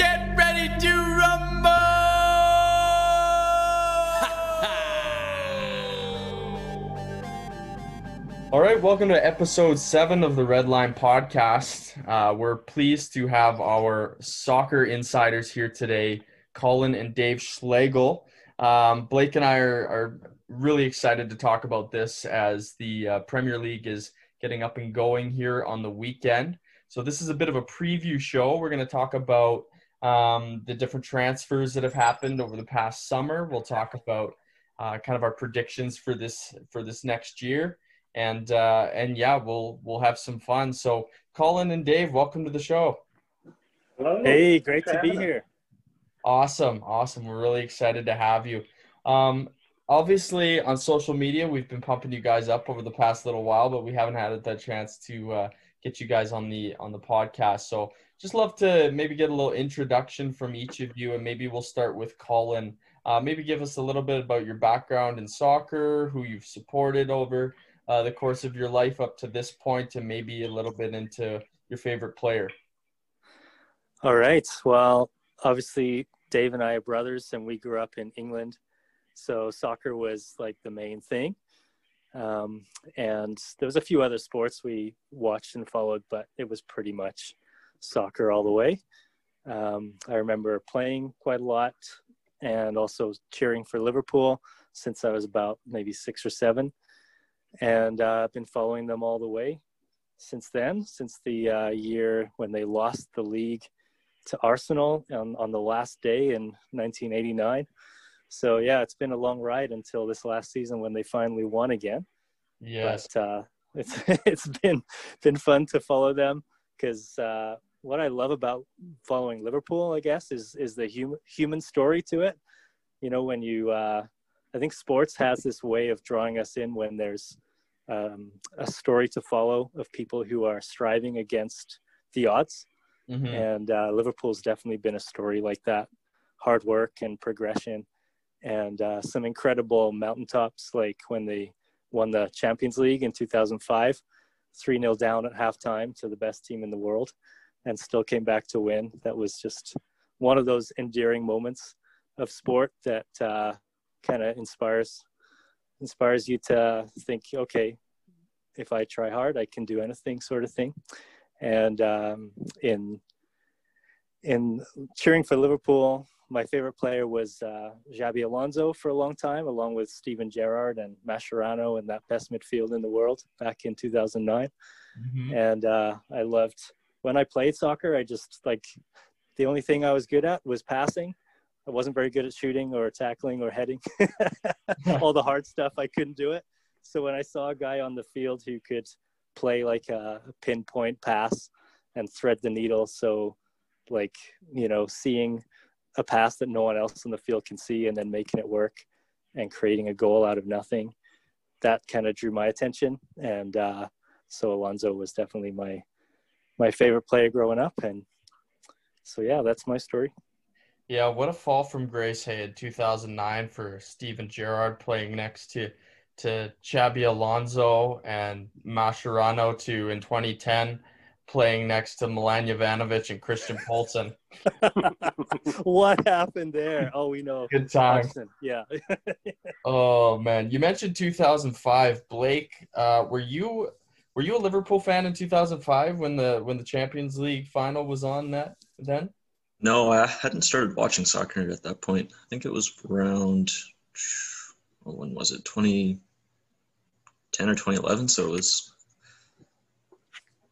get ready to rumble! All right, welcome to episode seven of the Red Line Podcast. Uh, we're pleased to have our soccer insiders here today, Colin and Dave Schlegel. Um, Blake and I are, are, really excited to talk about this as the uh, Premier League is getting up and going here on the weekend. So, this is a bit of a preview show. We're going to talk about um, the different transfers that have happened over the past summer. We'll talk about uh, kind of our predictions for this for this next year and uh, and yeah, we'll we'll have some fun. So, Colin and Dave, welcome to the show. Hello. Hey, great to be here. Awesome, awesome. We're really excited to have you. Um, obviously, on social media, we've been pumping you guys up over the past little while, but we haven't had the chance to uh, get you guys on the on the podcast. So, just love to maybe get a little introduction from each of you, and maybe we'll start with Colin. Uh, maybe give us a little bit about your background in soccer, who you've supported over uh, the course of your life up to this point and maybe a little bit into your favorite player. All right. Well, obviously, Dave and I are brothers, and we grew up in England. So soccer was like the main thing. Um, and there was a few other sports we watched and followed, but it was pretty much soccer all the way. Um, I remember playing quite a lot and also cheering for Liverpool since I was about maybe six or seven and uh, I've been following them all the way since then, since the uh, year when they lost the league to Arsenal on, on the last day in 1989. So yeah, it's been a long ride until this last season when they finally won again. Yes. But uh, it's it's been been fun to follow them because uh, what I love about following Liverpool, I guess, is is the human human story to it. You know, when you uh, I think sports has this way of drawing us in when there's um, a story to follow of people who are striving against the odds. Mm-hmm. And uh, Liverpool's definitely been a story like that hard work and progression, and uh, some incredible mountaintops, like when they won the Champions League in 2005, 3 0 down at halftime to the best team in the world, and still came back to win. That was just one of those endearing moments of sport that uh, kind of inspires inspires you to think, okay, if I try hard, I can do anything, sort of thing. And um, in in cheering for Liverpool, my favorite player was uh, Xabi Alonso for a long time, along with Steven Gerrard and Mascherano and that best midfield in the world back in 2009. Mm-hmm. And uh, I loved when I played soccer. I just like the only thing I was good at was passing, I wasn't very good at shooting or tackling or heading. All the hard stuff, I couldn't do it. So when I saw a guy on the field who could play like a pinpoint pass and thread the needle, so like, you know, seeing a pass that no one else in the field can see and then making it work and creating a goal out of nothing, that kind of drew my attention. And uh, so Alonso was definitely my my favorite player growing up. And so yeah, that's my story. Yeah, what a fall from grace, hey, in 2009 for Steven Gerrard playing next to to Xabi Alonso and Mascherano to in 2010 playing next to Milan Jovanovic and Christian Poulsen. what happened there? Oh, we know. Good time. Yeah. oh man, you mentioned 2005. Blake, uh, were you were you a Liverpool fan in 2005 when the when the Champions League final was on that then? No, I hadn't started watching soccer at that point. I think it was around, well, when was it? 2010 or 2011. So it was,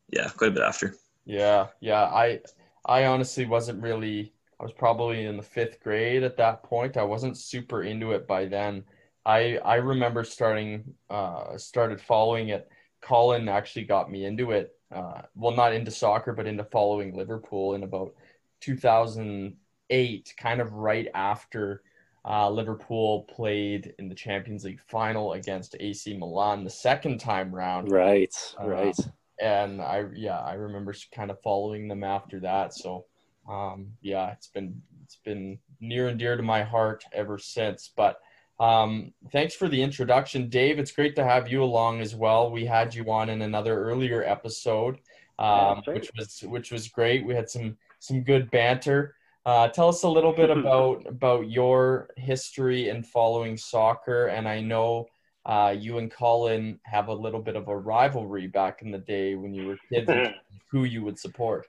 yeah, quite a bit after. Yeah, yeah. I, I honestly wasn't really. I was probably in the fifth grade at that point. I wasn't super into it by then. I I remember starting uh started following it. Colin actually got me into it. Uh, well, not into soccer, but into following Liverpool in about 2008, kind of right after uh, Liverpool played in the Champions League final against AC Milan the second time round. Right, uh, right. And I, yeah, I remember kind of following them after that. So, um, yeah, it's been it's been near and dear to my heart ever since. But um, thanks for the introduction, Dave. It's great to have you along as well. We had you on in another earlier episode, um, which was which was great. We had some some good banter. Uh, tell us a little bit about about your history in following soccer, and I know uh, you and Colin have a little bit of a rivalry back in the day when you were kids. who you would support?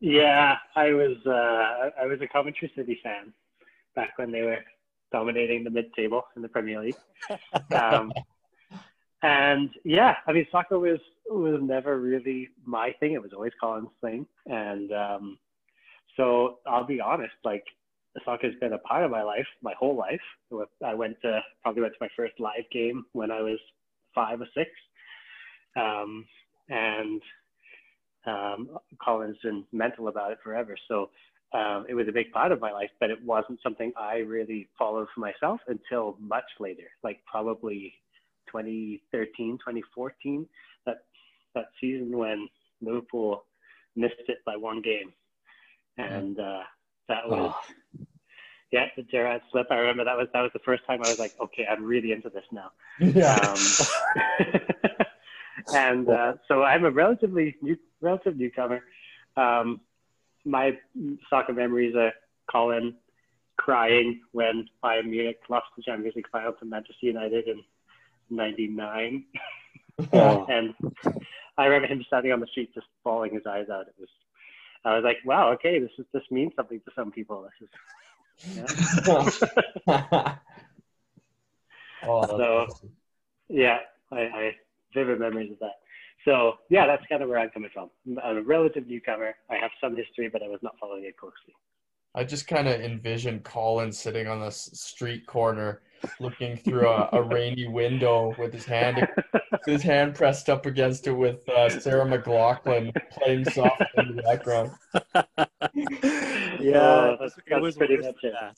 Yeah, I was uh, I was a Coventry City fan back when they were dominating the mid-table in the Premier League. Um, and yeah, I mean, soccer was was never really my thing. It was always Colin's thing, and um, so I'll be honest, like soccer has been a part of my life, my whole life. I went to probably went to my first live game when I was five or six, um, and um, Colin's been mental about it forever. So um, it was a big part of my life, but it wasn't something I really followed for myself until much later, like probably 2013, 2014, that that season when Liverpool missed it by one game, and uh, that was. Oh. Yeah, the Gerrard slip. I remember that was that was the first time I was like, okay, I'm really into this now. Yeah. Um, and uh, so I'm a relatively new, relative newcomer. Um, my soccer memories are Colin crying when Bayern Munich lost the Champions League final to Manchester United in '99, oh. and I remember him standing on the street just bawling his eyes out. It was, I was like, wow, okay, this is this means something to some people. This is, yeah. oh, so, yeah, I, I vivid memories of that. So yeah, that's kind of where I'm coming from. I'm a relative newcomer. I have some history, but I was not following it closely. I just kind of envision Colin sitting on the street corner, looking through a, a rainy window with his hand his hand pressed up against it, with uh, Sarah McLachlan playing soft in the background. yeah, uh, that's, that's pretty much it. That.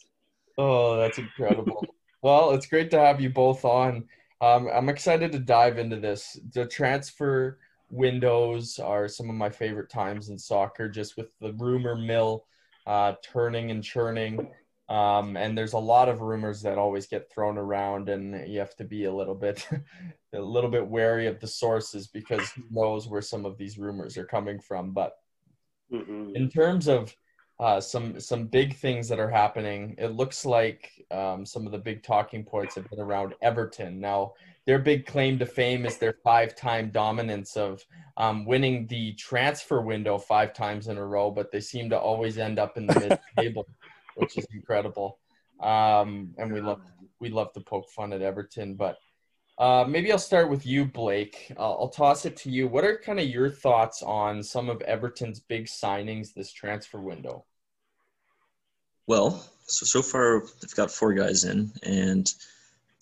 Oh, that's incredible. well, it's great to have you both on. Um, I'm excited to dive into this. The transfer windows are some of my favorite times in soccer, just with the rumor mill uh, turning and churning. Um, and there's a lot of rumors that always get thrown around, and you have to be a little bit, a little bit wary of the sources because who knows where some of these rumors are coming from. But mm-hmm. in terms of uh, some some big things that are happening. It looks like um, some of the big talking points have been around Everton. Now, their big claim to fame is their five-time dominance of um, winning the transfer window five times in a row, but they seem to always end up in the mid-table, which is incredible. Um, and we love we love to poke fun at Everton, but uh, maybe I'll start with you, Blake. I'll, I'll toss it to you. What are kind of your thoughts on some of Everton's big signings this transfer window? Well, so so far they've got four guys in, and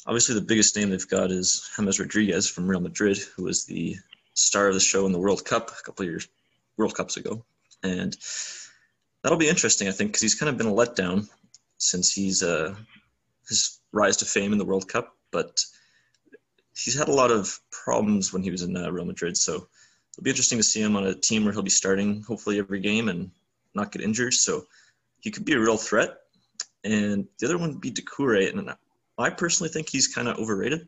obviously the biggest name they've got is James Rodriguez from Real Madrid, who was the star of the show in the World Cup a couple years World Cups ago, and that'll be interesting, I think, because he's kind of been a letdown since he's uh, his rise to fame in the World Cup, but he's had a lot of problems when he was in uh, Real Madrid. So it'll be interesting to see him on a team where he'll be starting hopefully every game and not get injured. So he could be a real threat. And the other one would be Doucouré, and I personally think he's kind of overrated.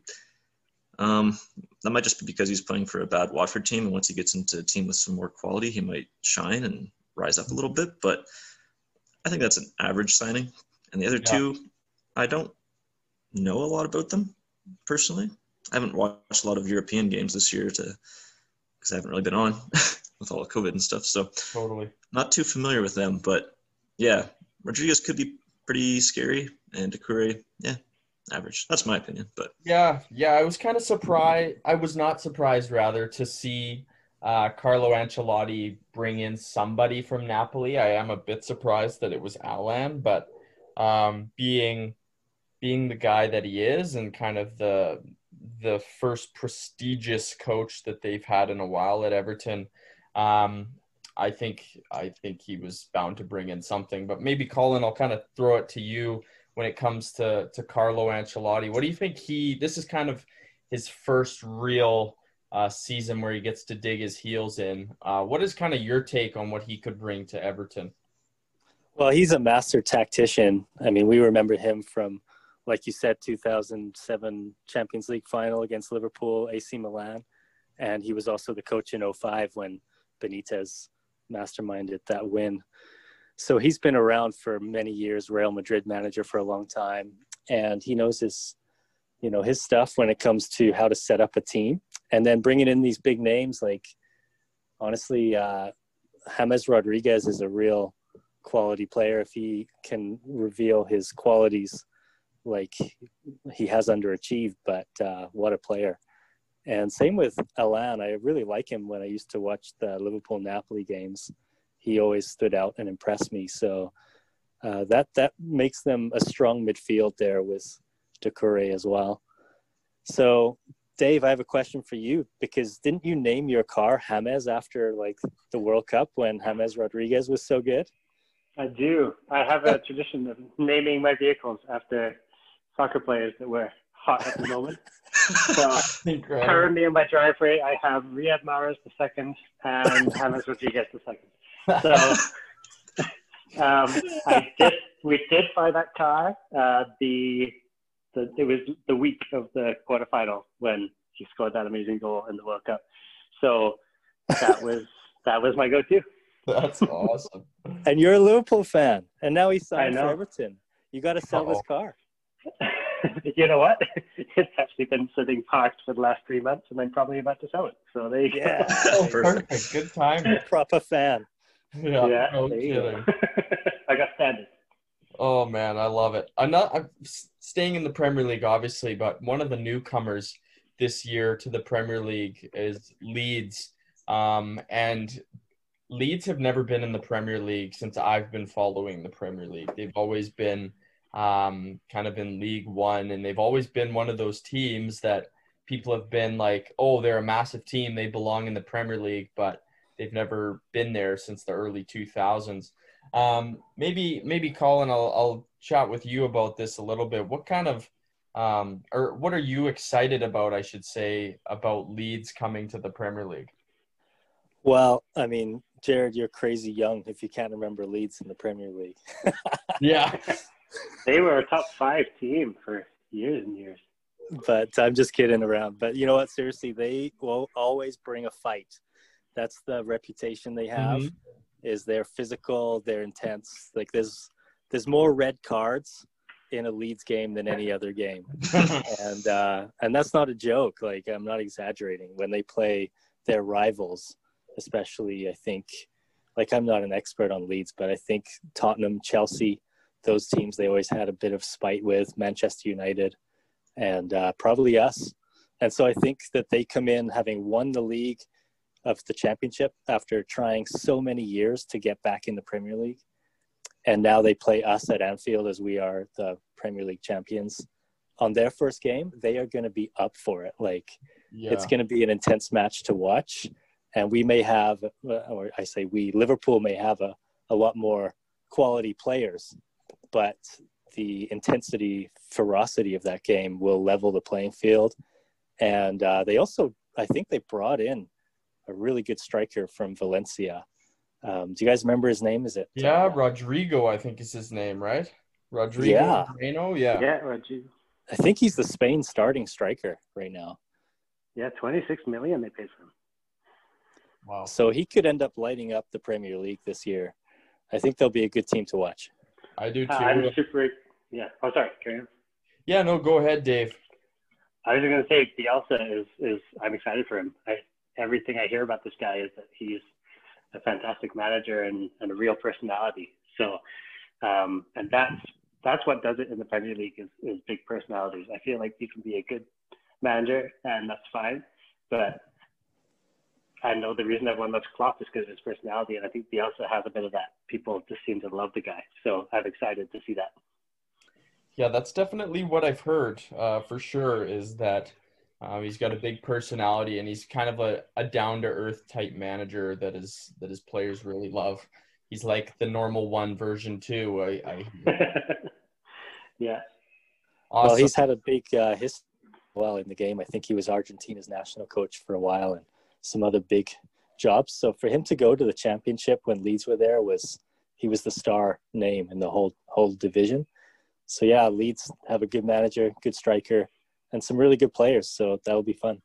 Um, that might just be because he's playing for a bad Watford team, and once he gets into a team with some more quality, he might shine and rise up a little bit. But I think that's an average signing. And the other yeah. two, I don't know a lot about them personally. I haven't watched a lot of European games this year to because I haven't really been on with all the COVID and stuff. So totally not too familiar with them. But yeah, Rodriguez could be pretty scary, and Doucouré, yeah, average. That's my opinion. But yeah, yeah, I was kind of surprised. I was not surprised rather to see uh, Carlo Ancelotti bring in somebody from Napoli. I am a bit surprised that it was Allan, but um, being being the guy that he is and kind of the the first prestigious coach that they've had in a while at Everton. Um, I think I think he was bound to bring in something. But maybe Colin, I'll kind of throw it to you when it comes to to Carlo Ancelotti. What do you think he? This is kind of his first real uh, season where he gets to dig his heels in. Uh, what is kind of your take on what he could bring to Everton? Well, he's a master tactician. I mean, we remember him from like you said, 2007 Champions League final against Liverpool, AC Milan. And he was also the coach in 05 when Benitez masterminded that win. so he's been around for many years, Real Madrid manager for a long time, and he knows his, you know, his stuff when it comes to how to set up a team, and then bringing in these big names like, honestly, uh, James Rodriguez is a real quality player. If he can reveal his qualities like he has underachieved but uh, what a player and same with Allan. I really like him when I used to watch the Liverpool Napoli games. He always stood out and impressed me. So uh, that that makes them a strong midfield there with Doucouré as well. So Dave, I have a question for you because didn't you name your car James after like the World Cup when James Rodriguez was so good? I do. I have a tradition of naming my vehicles after soccer players that were hot at the moment. So currently in my driveway, I have Riyad Mahrez the second and James Rodriguez the second. So um, I did. We did buy that car. Uh, the, the it was the week of the quarterfinal when he scored that amazing goal in the World Cup. So that was that was my go-to. That's awesome. and you're a Liverpool fan, and now he's signed for Everton. You got to sell Uh-oh. this car. you know what? It's actually been sitting parked for the last three months, and I'm probably about to sell it. So there you yeah. go. Oh, perfect. Good time. Proper fan. Yeah. yeah no kidding. I got standards. Oh man, I love it. I'm not. I'm staying in the Premier League, obviously, but one of the newcomers this year to the Premier League is Leeds, um, and Leeds have never been in the Premier League since I've been following the Premier League. They've always been um, kind of in League One, and they've always been one of those teams that people have been like, oh, they're a massive team, they belong in the Premier League, but they've never been there since the early 2000s. Um, maybe, maybe Colin, I'll, I'll chat with you about this a little bit. What kind of, um, or what are you excited about, I should say, about Leeds coming to the Premier League? Well, I mean, Jared, you're crazy young if you can't remember Leeds in the Premier League. yeah. they were a top five team for years and years. But I'm just kidding around. But you know what? Seriously, they will always bring a fight. That's the reputation they have. Mm-hmm. Is they're physical, they're intense. Like there's there's more red cards in a Leeds game than any other game, and uh, and that's not a joke. Like I'm not exaggerating. When they play their rivals, especially, I think, like I'm not an expert on Leeds, but I think Tottenham, Chelsea, those teams they always had a bit of spite with Manchester United and uh, probably us. And so I think that they come in having won the league of the championship after trying so many years to get back in the Premier League. And now they play us at Anfield as we are the Premier League champions. On their first game, they are going to be up for it. Like yeah. it's going to be an intense match to watch. And we may have, or I say we, Liverpool may have a, a lot more quality players but the intensity, ferocity of that game will level the playing field. And uh, they also, I think they brought in a really good striker from Valencia. Um, do you guys remember his name? Is it? Yeah, uh, Rodrigo, I think is his name, right? Rodrigo yeah. Moreno, yeah. Yeah, Rodrigo. I think he's the Spain starting striker right now. Yeah, 26 million they paid for him. Wow. So he could end up lighting up the Premier League this year. I think they'll be a good team to watch. I do too. Uh, I'm super. Yeah. Oh, sorry. Carry on. Yeah. No. Go ahead, Dave. I was going to say Bielsa is is I'm excited for him. I, everything I hear about this guy is that he's a fantastic manager and, and a real personality. So, um, and that's that's what does it in the Premier League is, is big personalities. I feel like he can be a good manager and that's fine, but I know the reason everyone loves Klopp is because of his personality, and I think Bielsa has a bit of that. People just seem to love the guy, so I'm excited to see that. Yeah, that's definitely what I've heard uh, for sure. Is that um, he's got a big personality, and he's kind of a, a down to earth type manager that is that his players really love. He's like the normal one version too. I, I... yeah. Awesome. Well, he's had a big uh, history well in the game. I think he was Argentina's national coach for a while, and some other big jobs. So for him to go to the championship when Leeds were there was he was the star name in the whole whole division. So yeah, Leeds have a good manager, good striker, and some really good players. So that will be fun.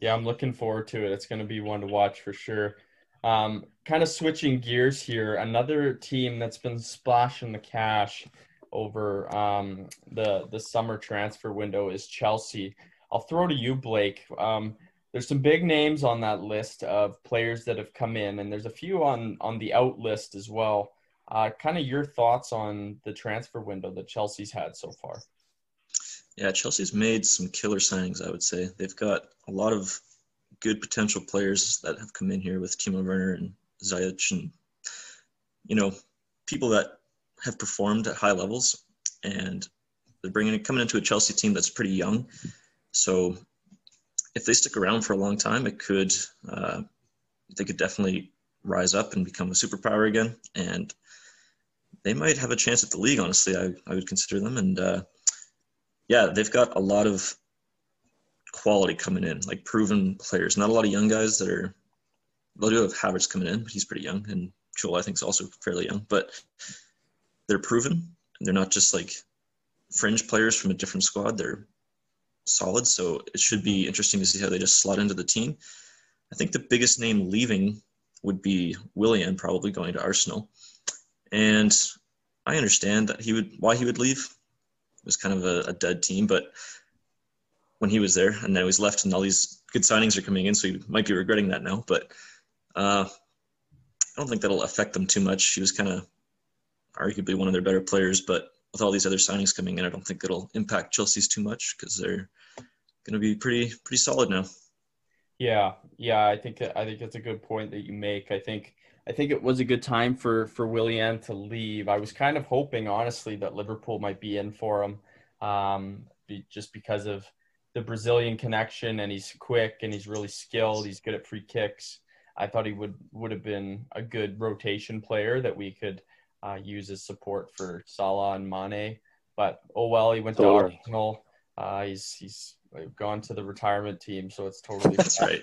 Yeah, I'm looking forward to it. It's going to be one to watch for sure. Um, kind of switching gears here, another team that's been splashing the cash over um, the the summer transfer window is Chelsea. I'll throw to you, Blake. Um, there's some big names on that list of players that have come in, and there's a few on on the out list as well. Uh, kind of your thoughts on the transfer window that Chelsea's had so far? Yeah, Chelsea's made some killer signings. I would say they've got a lot of good potential players that have come in here with Timo Werner and Ziyech, and you know people that have performed at high levels, and they're bringing coming into a Chelsea team that's pretty young. So if they stick around for a long time, it could uh, they could definitely rise up and become a superpower again, and they might have a chance at the league. Honestly, I, I would consider them, and uh, yeah, they've got a lot of quality coming in, like proven players. Not a lot of young guys that are. They do have Havertz coming in, but he's pretty young, and Joel I think is also fairly young. But they're proven. They're not just like fringe players from a different squad. They're solid. So it should be interesting to see how they just slot into the team. I think the biggest name leaving would be Willian, probably going to Arsenal. And I understand that he would why he would leave. It was kind of a, a dead team, but when he was there, and now he's left, and all these good signings are coming in, so he might be regretting that now. But uh, I don't think that'll affect them too much. He was kind of arguably one of their better players, but with all these other signings coming in, I don't think it'll impact Chelsea's too much because they're going to be pretty pretty solid now. Yeah, yeah, I think I think that's a good point that you make. I think I think it was a good time for for Willian to leave. I was kind of hoping, honestly, that Liverpool might be in for him, um, be, just because of the Brazilian connection, and he's quick and he's really skilled. He's good at free kicks. I thought he would would have been a good rotation player that we could uh, use as support for Salah and Mane. But oh well, he went to Arsenal. Uh, he's he's gone to the retirement team, so it's totally that's right.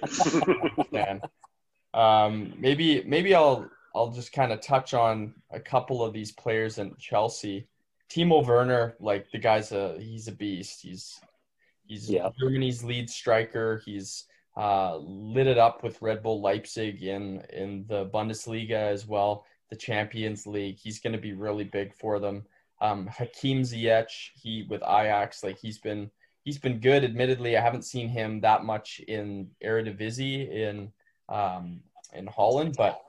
Man, um, maybe maybe I'll I'll just kind of touch on a couple of these players in Chelsea. Timo Werner, like the guy's a he's a beast. He's he's yeah. Germany's lead striker. He's uh, lit it up with Red Bull Leipzig in in the Bundesliga as well the Champions League. He's going to be really big for them. Um, Hakim Ziyech, he with Ajax, like he's been he's been good. Admittedly, I haven't seen him that much in Eredivisie in um, in Holland, but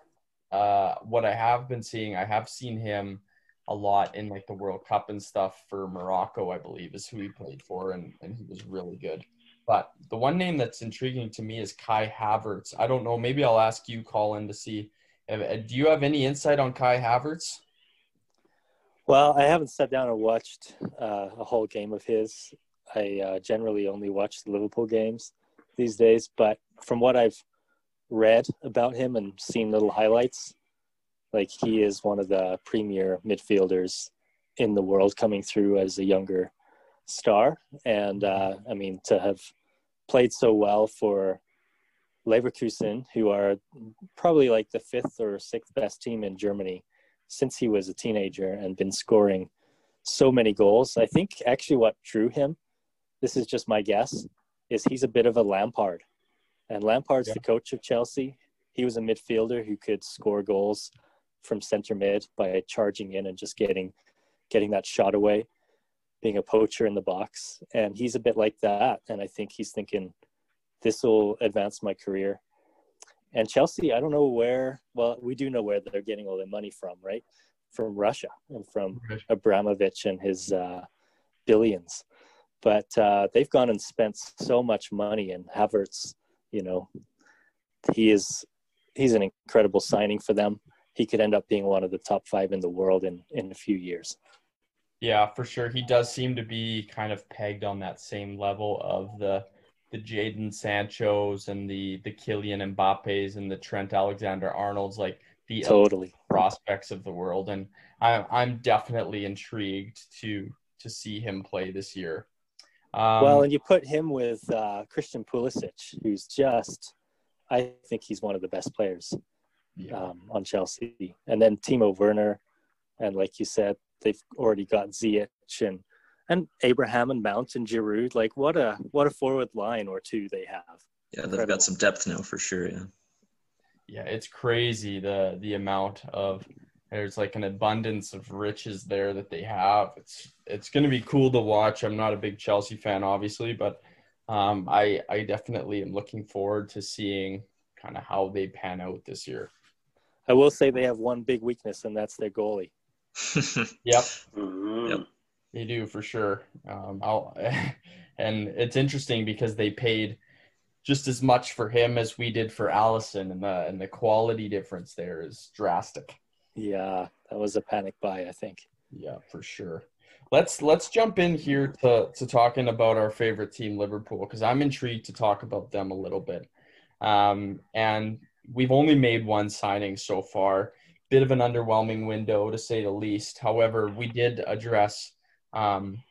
uh, what I have been seeing, I have seen him a lot in like the World Cup and stuff for Morocco, I believe, is who he played for, and and he was really good. But the one name that's intriguing to me is Kai Havertz. I don't know. Maybe I'll ask you, Colin, to see uh, do you have any insight on Kai Havertz? Well, I haven't sat down and watched uh, a whole game of his. I uh, generally only watch the Liverpool games these days, but from what I've read about him and seen little highlights, like he is one of the premier midfielders in the world coming through as a younger star. And uh, I mean, to have played so well for Leverkusen, who are probably like the fifth or sixth best team in Germany since he was a teenager and been scoring so many goals. I think actually what drew him, this is just my guess, is he's a bit of a Lampard. And Lampard's yeah. the coach of Chelsea. He was a midfielder who could score goals from center mid by charging in and just getting getting that shot away, being a poacher in the box. And he's a bit like that. And I think he's thinking – this will advance my career. And Chelsea, I don't know where, well, we do know where they're getting all their money from, right? From Russia and from Abramovich and his uh, billions. But uh, they've gone and spent so much money, and Havertz, you know, he is he's an incredible signing for them. He could end up being one of the top five in the world in in a few years. Yeah, for sure. He does seem to be kind of pegged on that same level of the the Jadon Sancho's and the the Kylian Mbappe's and the Trent Alexander Arnold's like the totally prospects of the world and I, I'm definitely intrigued to to see him play this year. Um, well, and you put him with uh, Christian Pulisic, who's just, I think he's one of the best players yeah. um, on Chelsea. And then Timo Werner, and like you said, they've already got Ziyech and and Abraham and Mount and Giroud. Like what a what a forward line or two they have. Yeah, they've Incredible. got some depth now for sure. Yeah. Yeah, it's crazy the the amount of there's like an abundance of riches there that they have. It's it's going to be cool to watch. I'm not a big Chelsea fan, obviously, but um, I I definitely am looking forward to seeing kind of how they pan out this year. I will say they have one big weakness, and that's their goalie. Yep, Mhm. Yep. they do for sure. Um, I'll, and it's interesting because they paid just as much for him as we did for Alisson, and the and the quality difference there is drastic. Yeah, that was a panic buy, I think. Yeah, for sure. Let's let's jump in here to to talking about our favorite team, Liverpool, because I'm intrigued to talk about them a little bit. Um, and we've only made one signing so far. Bit of an underwhelming window, to say the least. However, we did address um,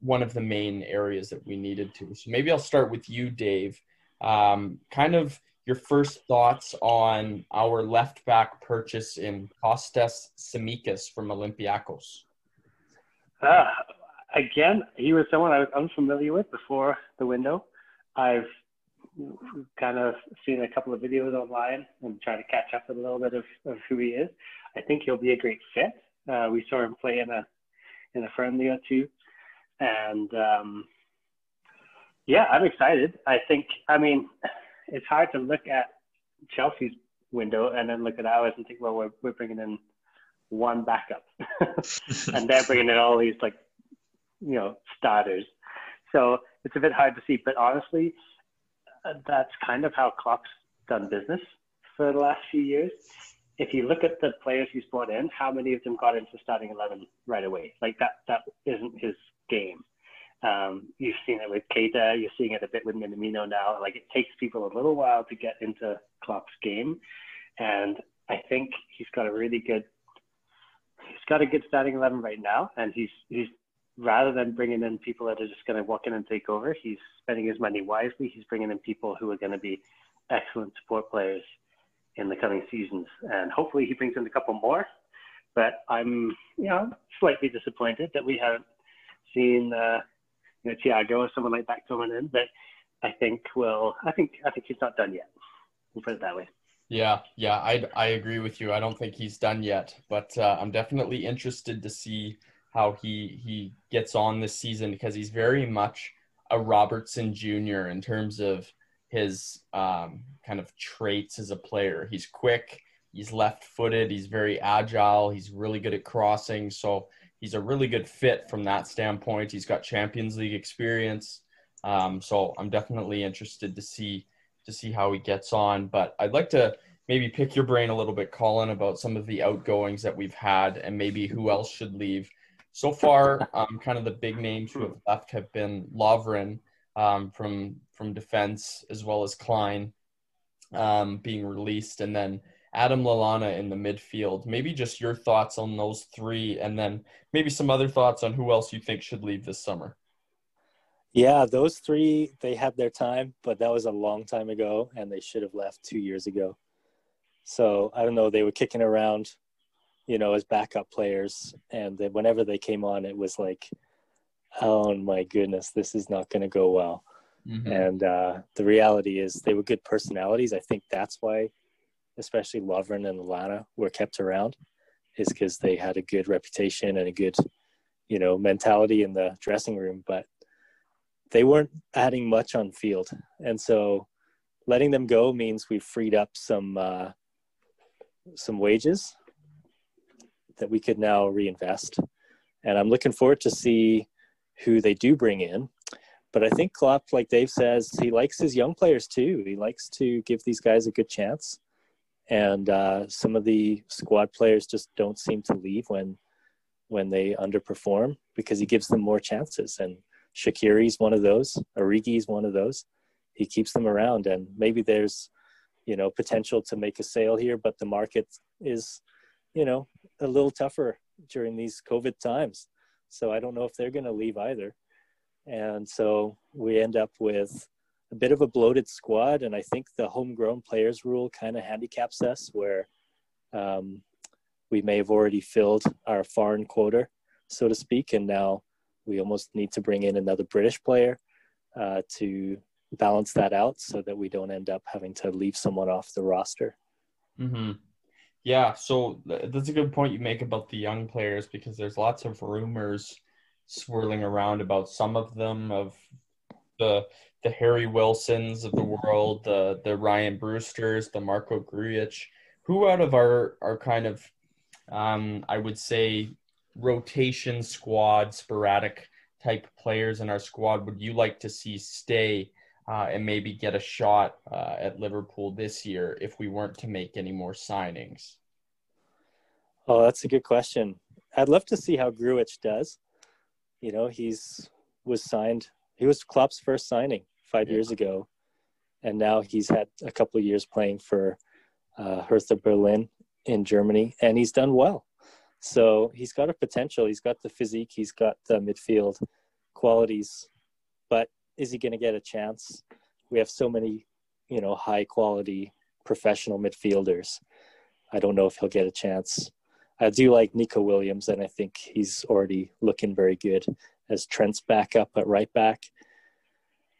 one of the main areas that we needed to. So maybe I'll start with you, Dave. Um, kind of your first thoughts on our left back purchase in Costas Tsimikas from Olympiacos. Uh, again, he was someone I was unfamiliar with before the window. I've kind of seen a couple of videos online and trying to catch up with a little bit of, of who he is. I think he'll be a great fit. Uh, we saw him play in a in a friendly or two, and um, yeah, I'm excited. I think. I mean, it's hard to look at Chelsea's window and then look at ours and think, well, we're we're bringing in one backup, and they're bringing in all these like, you know, starters. So it's a bit hard to see. But honestly, that's kind of how Klopp's done business for the last few years. If you look at the players he's brought in, how many of them got into starting eleven right away? Like that that isn't his game. Um, you've seen it with Keita, you're seeing it a bit with Minamino now. Like it takes people a little while to get into Klopp's game, and I think he's got a really good he's got a good starting eleven right now, and he's he's rather than bringing in people that are just going to walk in and take over, he's spending his money wisely. He's bringing in people who are going to be excellent support players in the coming seasons, and hopefully he brings in a couple more. But I'm you know slightly disappointed that we haven't seen uh, you know Thiago or someone like that coming in. But I think will, I think I think he's not done yet. We'll put it that way. Yeah, yeah, I I agree with you. I don't think he's done yet, but uh, I'm definitely interested to see how he he gets on this season because he's very much a Robertson Jr. in terms of his um, kind of traits as a player. He's quick, he's left-footed, he's very agile, he's really good at crossing, so he's a really good fit from that standpoint. He's got Champions League experience, um, so I'm definitely interested to see to see how he gets on. But I'd like to maybe pick your brain a little bit, Colin, about some of the outgoings that we've had and maybe who else should leave. So far, um, kind of the big names who have left have been Lovren um, from from defense as well as Klein um, being released, and then Adam Lallana in the midfield. Maybe just your thoughts on those three, and then maybe some other thoughts on who else you think should leave this summer. Yeah, those three they had their time, but that was a long time ago, and they should have left two years ago. So I don't know. They were kicking around, you know, as backup players, and then whenever they came on, it was like, oh my goodness, this is not going to go well. Mm-hmm. And uh, the reality is, they were good personalities. I think that's why, especially Lovren and Lana, were kept around, is because they had a good reputation and a good, you know, mentality in the dressing room. But they weren't adding much on field, and so letting them go means we've freed up some uh, some wages that we could now reinvest. And I'm looking forward to see who they do bring in. But I think Klopp, like Dave says, he likes his young players too. He likes to give these guys a good chance. And uh, some of the squad players just don't seem to leave when when they underperform because he gives them more chances. And Shaqiri's one of those. Origi's one of those. He keeps them around, and maybe there's, you know, potential to make a sale here, but the market is, you know, a little tougher during these COVID times. So I don't know if they're going to leave either. And so we end up with a bit of a bloated squad. And I think the homegrown players rule kind of handicaps us where um, we may have already filled our foreign quota, so to speak. And now we almost need to bring in another British player uh, to balance that out so that we don't end up having to leave someone off the roster. Mm-hmm. Yeah, so that's a good point you make about the young players because there's lots of rumors swirling around about some of them of the the Harry Wilsons of the world, the the Ryan Brewsters, the Marko Grujic. Who out of our our kind of um, I would say rotation squad, sporadic type players in our squad would you like to see stay uh, and maybe get a shot uh, at Liverpool this year if we weren't to make any more signings? Oh, that's a good question. I'd love to see how Grujic does. You know, he's was signed. He was Klopp's first signing five yeah. years ago, and now he's had a couple of years playing for uh, Hertha Berlin in Germany, and he's done well. So he's got a potential. He's got the physique. He's got the midfield qualities, but is he going to get a chance? We have so many, you know, high quality professional midfielders. I don't know if he'll get a chance. I do like Nico Williams, and I think he's already looking very good as Trent's backup at right back.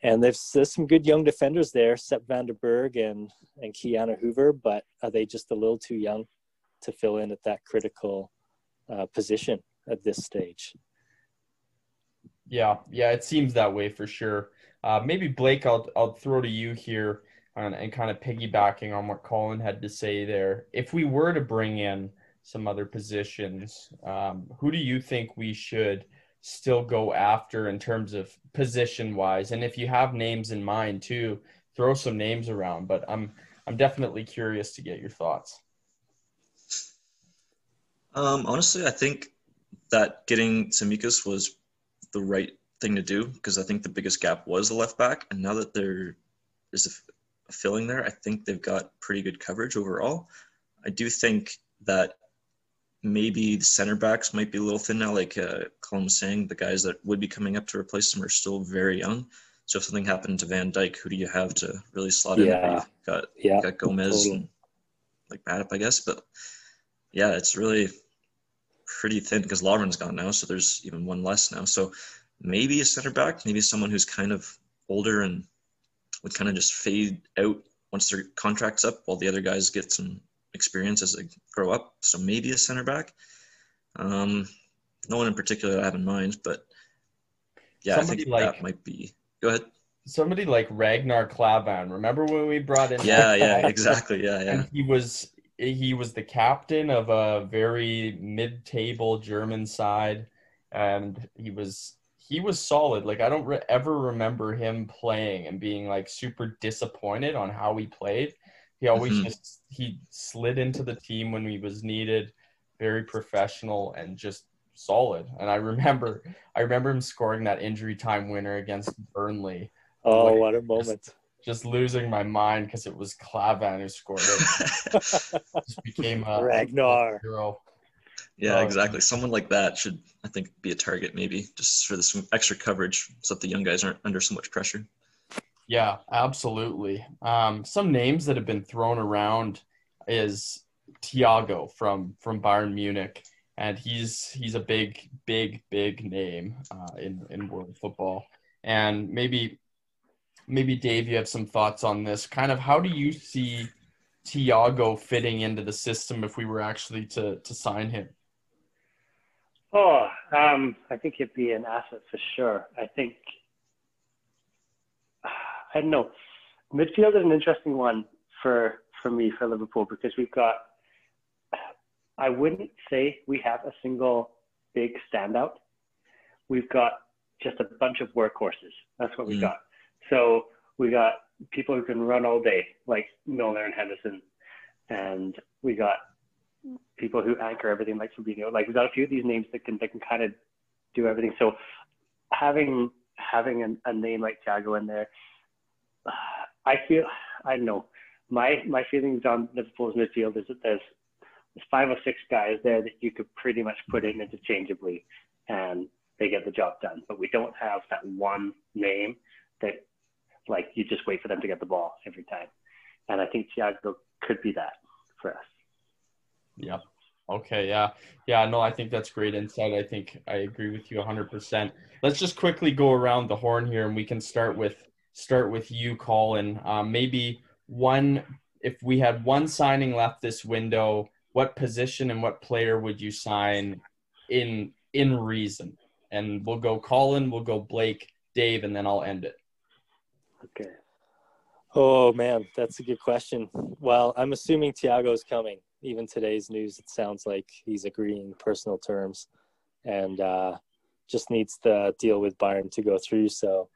And there's, there's some good young defenders there, Sepp van den Berg and, and Ki-Jana Hoever, but are they just a little too young to fill in at that critical uh, position at this stage? Yeah, yeah, it seems that way for sure. Uh, maybe Blake, I'll I'll throw to you here and, and kind of piggybacking on what Colin had to say there. If we were to bring in some other positions, um, who do you think we should still go after in terms of position wise? And if you have names in mind too, throw some names around. But I'm I'm definitely curious to get your thoughts. Um, honestly, I think that getting Tsimikas was the right thing to do because I think the biggest gap was the left back, and now that there is a filling there, I think they've got pretty good coverage overall. I do think that maybe the center backs might be a little thin now, like uh, Colin was saying. The guys that would be coming up to replace them are still very young. So if something happened to Van Dijk, who do you have to really slot in? Yeah. You've got yeah, got Gomez totally. and like Matip, I guess. But yeah, it's really pretty thin because Lovren's gone now, so there's even one less now. So maybe a center back, maybe someone who's kind of older and would kind of just fade out once their contract's up while the other guys get some experience as they grow up. So maybe a center back. Um, no one in particular I have in mind, but yeah, somebody I think like, that might be. Go ahead. Somebody like Ragnar Klavan. Remember when we brought in? Yeah, yeah, exactly. Yeah, yeah. And he was he was the captain of a very mid-table German side, and he was he was solid. Like I don't re- ever remember him playing and being like super disappointed on how he played. He always mm-hmm. just he slid into the team when he was needed, very professional and just solid. And I remember I remember him scoring that injury time winner against Burnley. Oh, like, what a moment just losing my mind because it was Klavan who scored it. just became a Ragnar. Hero. Yeah, um, exactly. Someone like that should, I think, be a target maybe just for this extra coverage so that the young guys aren't under so much pressure. Yeah, absolutely. Um, some names that have been thrown around is Thiago from from Bayern Munich, and he's he's a big, big, big name uh, in in world football. And maybe maybe Dave, you have some thoughts on this. Kind of how do you see Thiago fitting into the system if we were actually to to sign him? Oh, um, I think he'd be an asset for sure. I think I don't know. Midfield is an interesting one for for me for Liverpool because we've got. I wouldn't say we have a single big standout. We've got just a bunch of workhorses. That's what we've mm. got. So we got people who can run all day, like Milner and Henderson, and we got people who anchor everything, like Fabinho. Like we've got a few of these names that can that can kind of do everything. So having having a, a name like Thiago in there, I feel I don't know. My my feelings on Liverpool's midfield is that there's there's five or six guys there that you could pretty much put in interchangeably, and they get the job done. But we don't have that one name that like you just wait for them to get the ball every time. And I think Thiago could be that for us. Yeah. Okay. Yeah. Yeah. No, I think that's great insight. I think I agree with you 100%. Let's just quickly go around the horn here, and we can start with start with you, Colin. Um, maybe one if we had one signing left this window, what position and what player would you sign in in reason? And we'll go Colin, we'll go Blake, Dave, and then I'll end it. Okay. Oh man, that's a good question. Well, I'm assuming Thiago's coming. Even today's news, it sounds like he's agreeing personal terms, and uh, just needs the deal with Bayern to go through. So,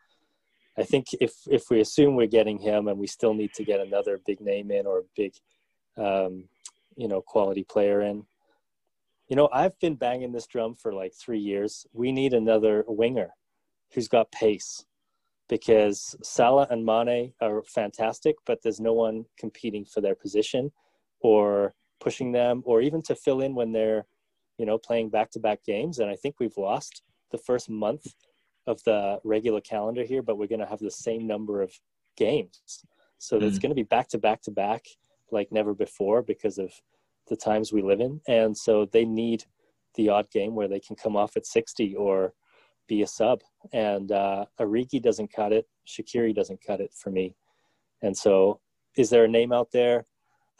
I think if if we assume we're getting him, and we still need to get another big name in or a big, um, you know, quality player in. You know, I've been banging this drum for like three years. We need another winger who's got pace because Salah and Mane are fantastic, but there's no one competing for their position or pushing them or even to fill in when they're, you know, playing back-to-back games. And I think we've lost the first month of the regular calendar here, but we're going to have the same number of games. So mm. it's going to be back-to-back to back like never before because of the times we live in. And so they need the odd game where they can come off at 60 or be a sub. And uh, Origi doesn't cut it. Shaqiri doesn't cut it for me. And so, is there a name out there?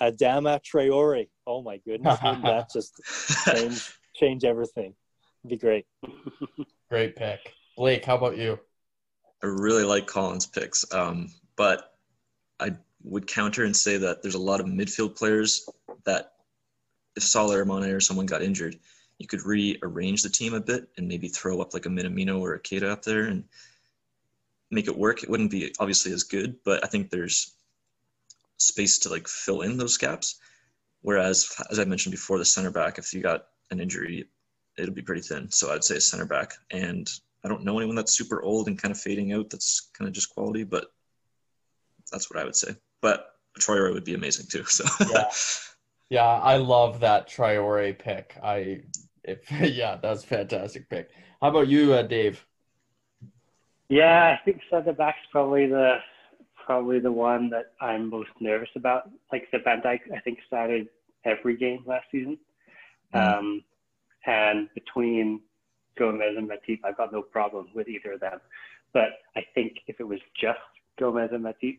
Adama Traore. Oh my goodness, wouldn't that just change change everything? It'd be great. Great pick, Blake. How about you? I really like Colin's picks, um, but I would counter and say that there's a lot of midfield players that, if Salah or Mane or someone got injured, you could rearrange the team a bit and maybe throw up like a Minamino or a Keita up there and make it work. It wouldn't be obviously as good, but I think there's space to like fill in those gaps. Whereas, as I mentioned before, the center back, if you got an injury, it'll be pretty thin. So I'd say a center back. And I don't know anyone that's super old and kind of fading out that's kind of just quality, but that's what I would say. But Traore would be amazing too. So yeah. Yeah, I love that Traore pick. I if yeah, that's fantastic pick. How about you, uh, Dave? Yeah, I think center back's probably the probably the one that I'm most nervous about. Like the Van Dijk, I think started every game last season, mm-hmm. um, and between Gomez and Matip, I've got no problem with either of them. But I think if it was just Gomez and Matip,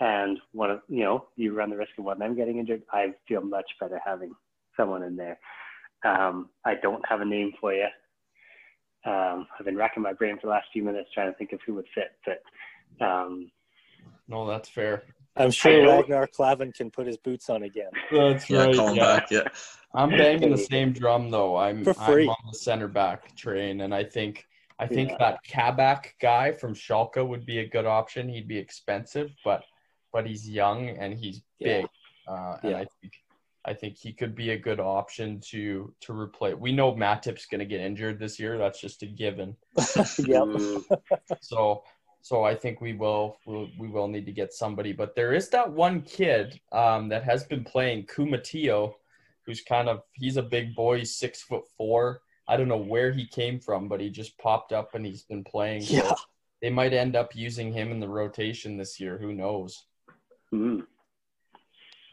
and one of you know you run the risk of one of them getting injured, I feel much better having someone in there. Um, I don't have a name for you. Um, I've been racking my brain for the last few minutes trying to think of who would fit. But um, no, that's fair. I'm sure Ragnar Klavan can put his boots on again. That's yeah, right. Call yeah. back. Yeah. I'm banging the same drum though. I'm, For free. I'm on the center back train, and I think I think yeah. that Kabak guy from Schalke would be a good option. He'd be expensive, but but he's young and he's big, yeah. uh, and yeah. I think I think he could be a good option to to replace. We know Matip's going to get injured this year. That's just a given. yep. so so I think we will we'll, we will need to get somebody. But there is that one kid um, that has been playing Koumetio, who's kind of he's a big boy, six foot four. I don't know where he came from, but he just popped up and he's been playing. Yeah. So they might end up using him in the rotation this year. Who knows? Mm-hmm.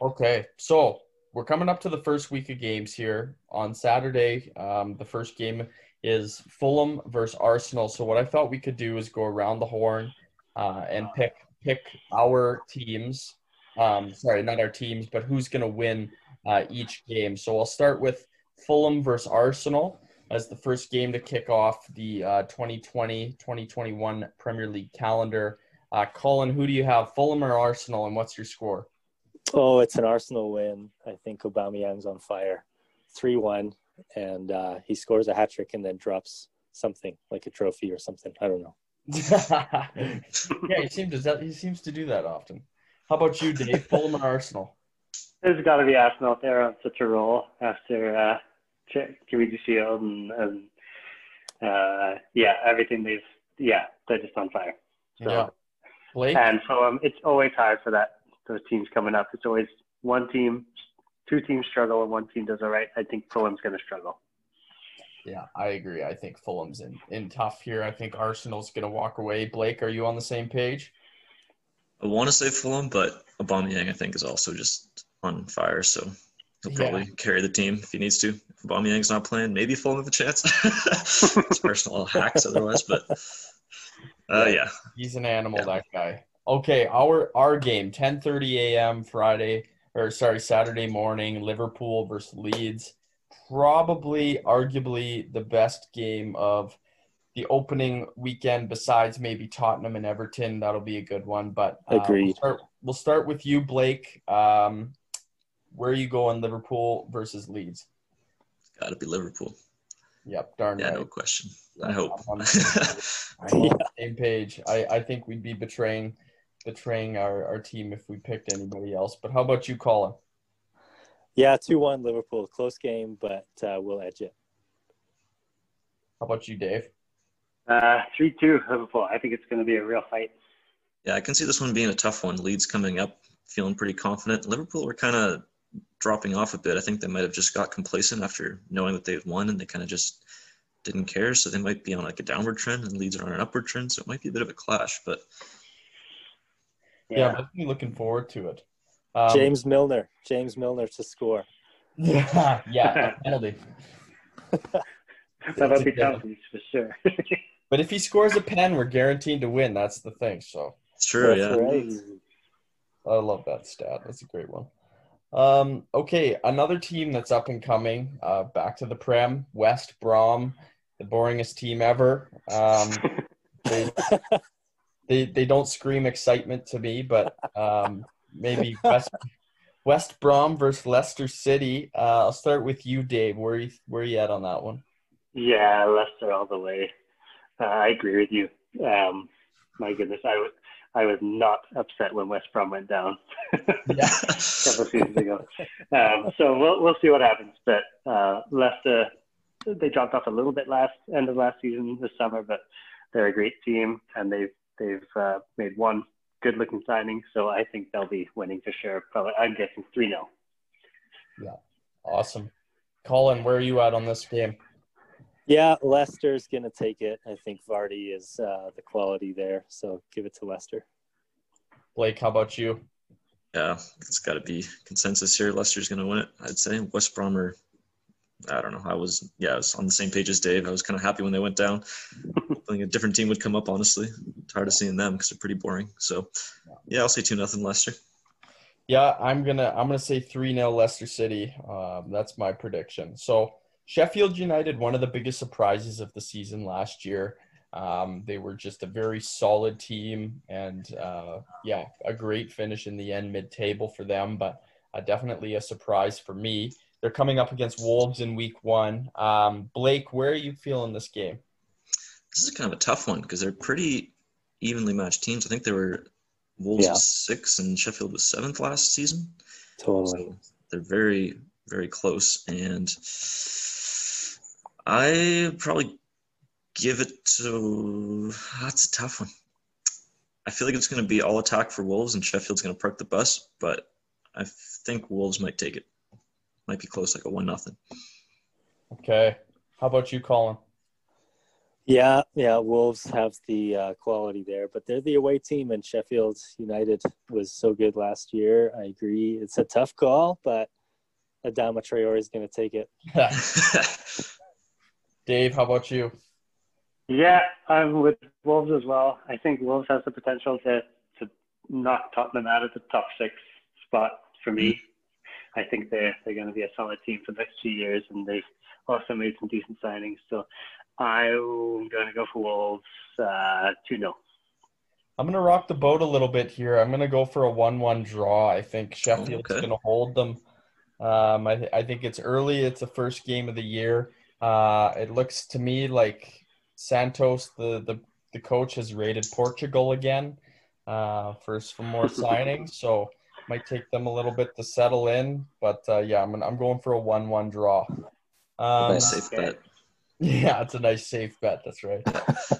Okay, so we're coming up to the first week of games here on Saturday. Um, the first game is Fulham versus Arsenal. So what I thought we could do is go around the horn uh, and pick pick our teams. Um, sorry, not our teams, but who's going to win uh, each game. So I'll start with Fulham versus Arsenal as the first game to kick off the uh, 2020-2021 Premier League calendar. Uh, Colin, who do you have, Fulham or Arsenal, and what's your score? Oh, it's an Arsenal win. I think Aubameyang's on fire, three-one, and uh, he scores a hat trick and then drops something like a trophy or something. I don't know. yeah, he seems to he seems to do that often. How about you, Dave? Fulham or Arsenal? There's got to be Arsenal. They're on such a roll after uh, Community Shield and, and uh, yeah, everything they've yeah, they're just on fire. So. Yeah. Blake? And so um, it's always hard for that those teams coming up. It's always one team, two teams struggle, and one team does all right. I think Fulham's going to struggle. Yeah, I agree. I think Fulham's in, in tough here. I think Arsenal's going to walk away. Blake, are you on the same page? I want to say Fulham, but Aubameyang I think is also just on fire. So he'll probably yeah. carry the team if he needs to. If Aubameyang's not playing, maybe Fulham have a chance. it's personal hacks otherwise, but uh, yeah. He's an animal, yeah. that guy. Okay, our our game, 10:30 a.m. Friday or sorry, Saturday morning, Liverpool versus Leeds. Probably arguably the best game of the opening weekend besides maybe Tottenham and Everton. That'll be a good one, but uh, Agreed. We'll start, we'll start with you, Blake. Um, where are you going, Liverpool versus Leeds? Got to be Liverpool. Yep, darn Yeah, right. no question. I hope. I'm on the same page. I, I think we'd be betraying betraying our, our team if we picked anybody else. But how about you, Colin? Yeah, two one Liverpool, close game, but uh, we'll edge it. How about you, Dave? Uh, three two Liverpool. I think it's going to be a real fight. yeah, I can see this one being a tough one. Leeds coming up, feeling pretty confident. Liverpool were kind of dropping off a bit. I think they might have just got complacent after knowing that they've won, and they kind of just didn't care. So they might be on like a downward trend, and Leeds are on an upward trend. So it might be a bit of a clash. But Yeah, Yeah. I'm definitely looking forward to it. Um, James Milner, James Milner to score. Yeah, yeah, penalty. That'll be tough for sure. But if he scores a pen, we're guaranteed to win. That's the thing. So it's true, That's yeah. right. I love that stat. That's a great one. Um, okay, another team that's up and coming. Uh, back to the Prem, West Brom, the boringest team ever. Um, they, they they don't scream excitement to me, but um, maybe West West Brom versus Leicester City. Uh, I'll start with you, Dave. Where you where you at on that one? yeah, Leicester all the way. Uh, I agree with you. Um, my goodness, I was I was not upset when West Brom went down. Yeah. couple of seasons ago. Um, so we'll we'll see what happens. But uh, Leicester, they dropped off a little bit last end of last season this summer, but they're a great team and they've they've uh, made one good looking signing. So I think they'll be winning for sure. Probably I'm guessing three 0 Yeah, Awesome, Colin. Where are you at on this game? Yeah, Leicester's gonna take it. I think Vardy is uh, the quality there, so give it to Leicester. Blake, how about you? Yeah, it's got to be consensus here. Leicester's going to win it. I'd say West Brom are. I don't know. I was yeah, I was on the same page as Dave. I was kind of happy when they went down. Hoping a different team would come up. Honestly, tired of seeing them because they're pretty boring. So yeah, I'll say two nothing Leicester. Yeah, I'm gonna I'm gonna say three 0 Leicester City. Um, that's my prediction. So Sheffield United, one of the biggest surprises of the season last year. Um, they were just a very solid team, and uh, yeah, a great finish in the end, mid table for them, but uh, definitely a surprise for me. They're coming up against Wolves in Week One. Um, Blake, where are you feeling this game? This is kind of a tough one because they're pretty evenly matched teams. I think they were Wolves Yeah. was six and Sheffield was seventh last season. Totally. So they're very, very close. And I probably give it to. That's a tough one. I feel like it's going to be all attack for Wolves, and Sheffield's going to park the bus. But I think Wolves might take it. Might be close, like a one nothing. Okay, how about you, Colin? Yeah, yeah. Wolves have the uh, quality there, but they're the away team, and Sheffield United was so good last year. I agree. It's a tough call, but Adama Traore is going to take it. Dave, how about you? Yeah, I'm with Wolves as well. I think Wolves has the potential to to knock Tottenham out of the top six spot for me. I think they're they're going to be a solid team for the next few years, and they've also made some decent signings. So I'm going to go for Wolves uh, two 0 I'm gonna rock the boat a little bit here. I'm gonna go for a one-one draw. I think Sheffield's okay. gonna hold them. Um, I, th- I think it's early. It's the first game of the year. Uh, it looks to me like Santos, the the, the coach, has rated Portugal again uh, for some more signings. So might take them a little bit to settle in. But uh, yeah, I'm I'm going for a one-one draw. Um, nice safe bet. yeah, it's a nice safe bet. That's right.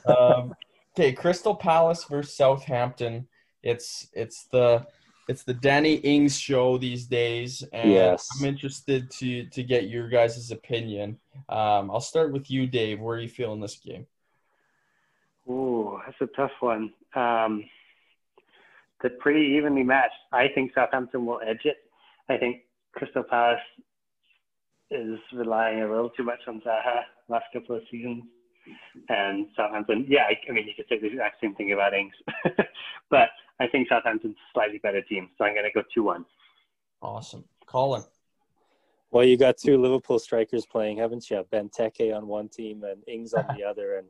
um, okay, Crystal Palace versus Southampton. It's it's the it's the Danny Ings show these days, and Yes. I'm interested to to get your guys' opinion. Um, I'll start with you, Dave. Where are you feeling this game? Ooh, that's a tough one. Um, they're pretty evenly matched. I think Southampton will edge it. I think Crystal Palace is relying a little too much on Zaha last couple of seasons. And Southampton, yeah, I, I mean, you could say the exact same thing about Ings. but I think Southampton's a slightly better team, so I'm going to go two one. Awesome, Colin. Well, you got two Liverpool strikers playing, haven't you? Benteke on one team and Ings on the other. And,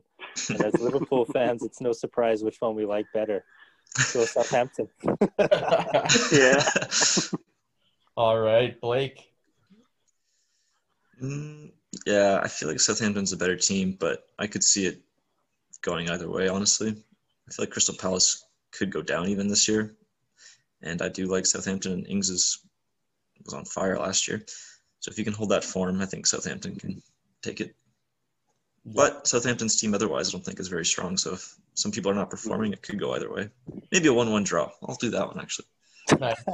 and as Liverpool fans, it's no surprise which one we like better. Go Southampton. Yeah. All right, Blake. Mm, yeah, I feel like Southampton's a better team, but I could see it going either way, honestly. I feel like Crystal Palace could go down even this year. And I do like Southampton Ings is, was on fire last year. So if you can hold that form, I think Southampton can take it. But Southampton's team otherwise I don't think is very strong. So if some people are not performing, it could go either way. Maybe a one-one draw. I'll do that one actually.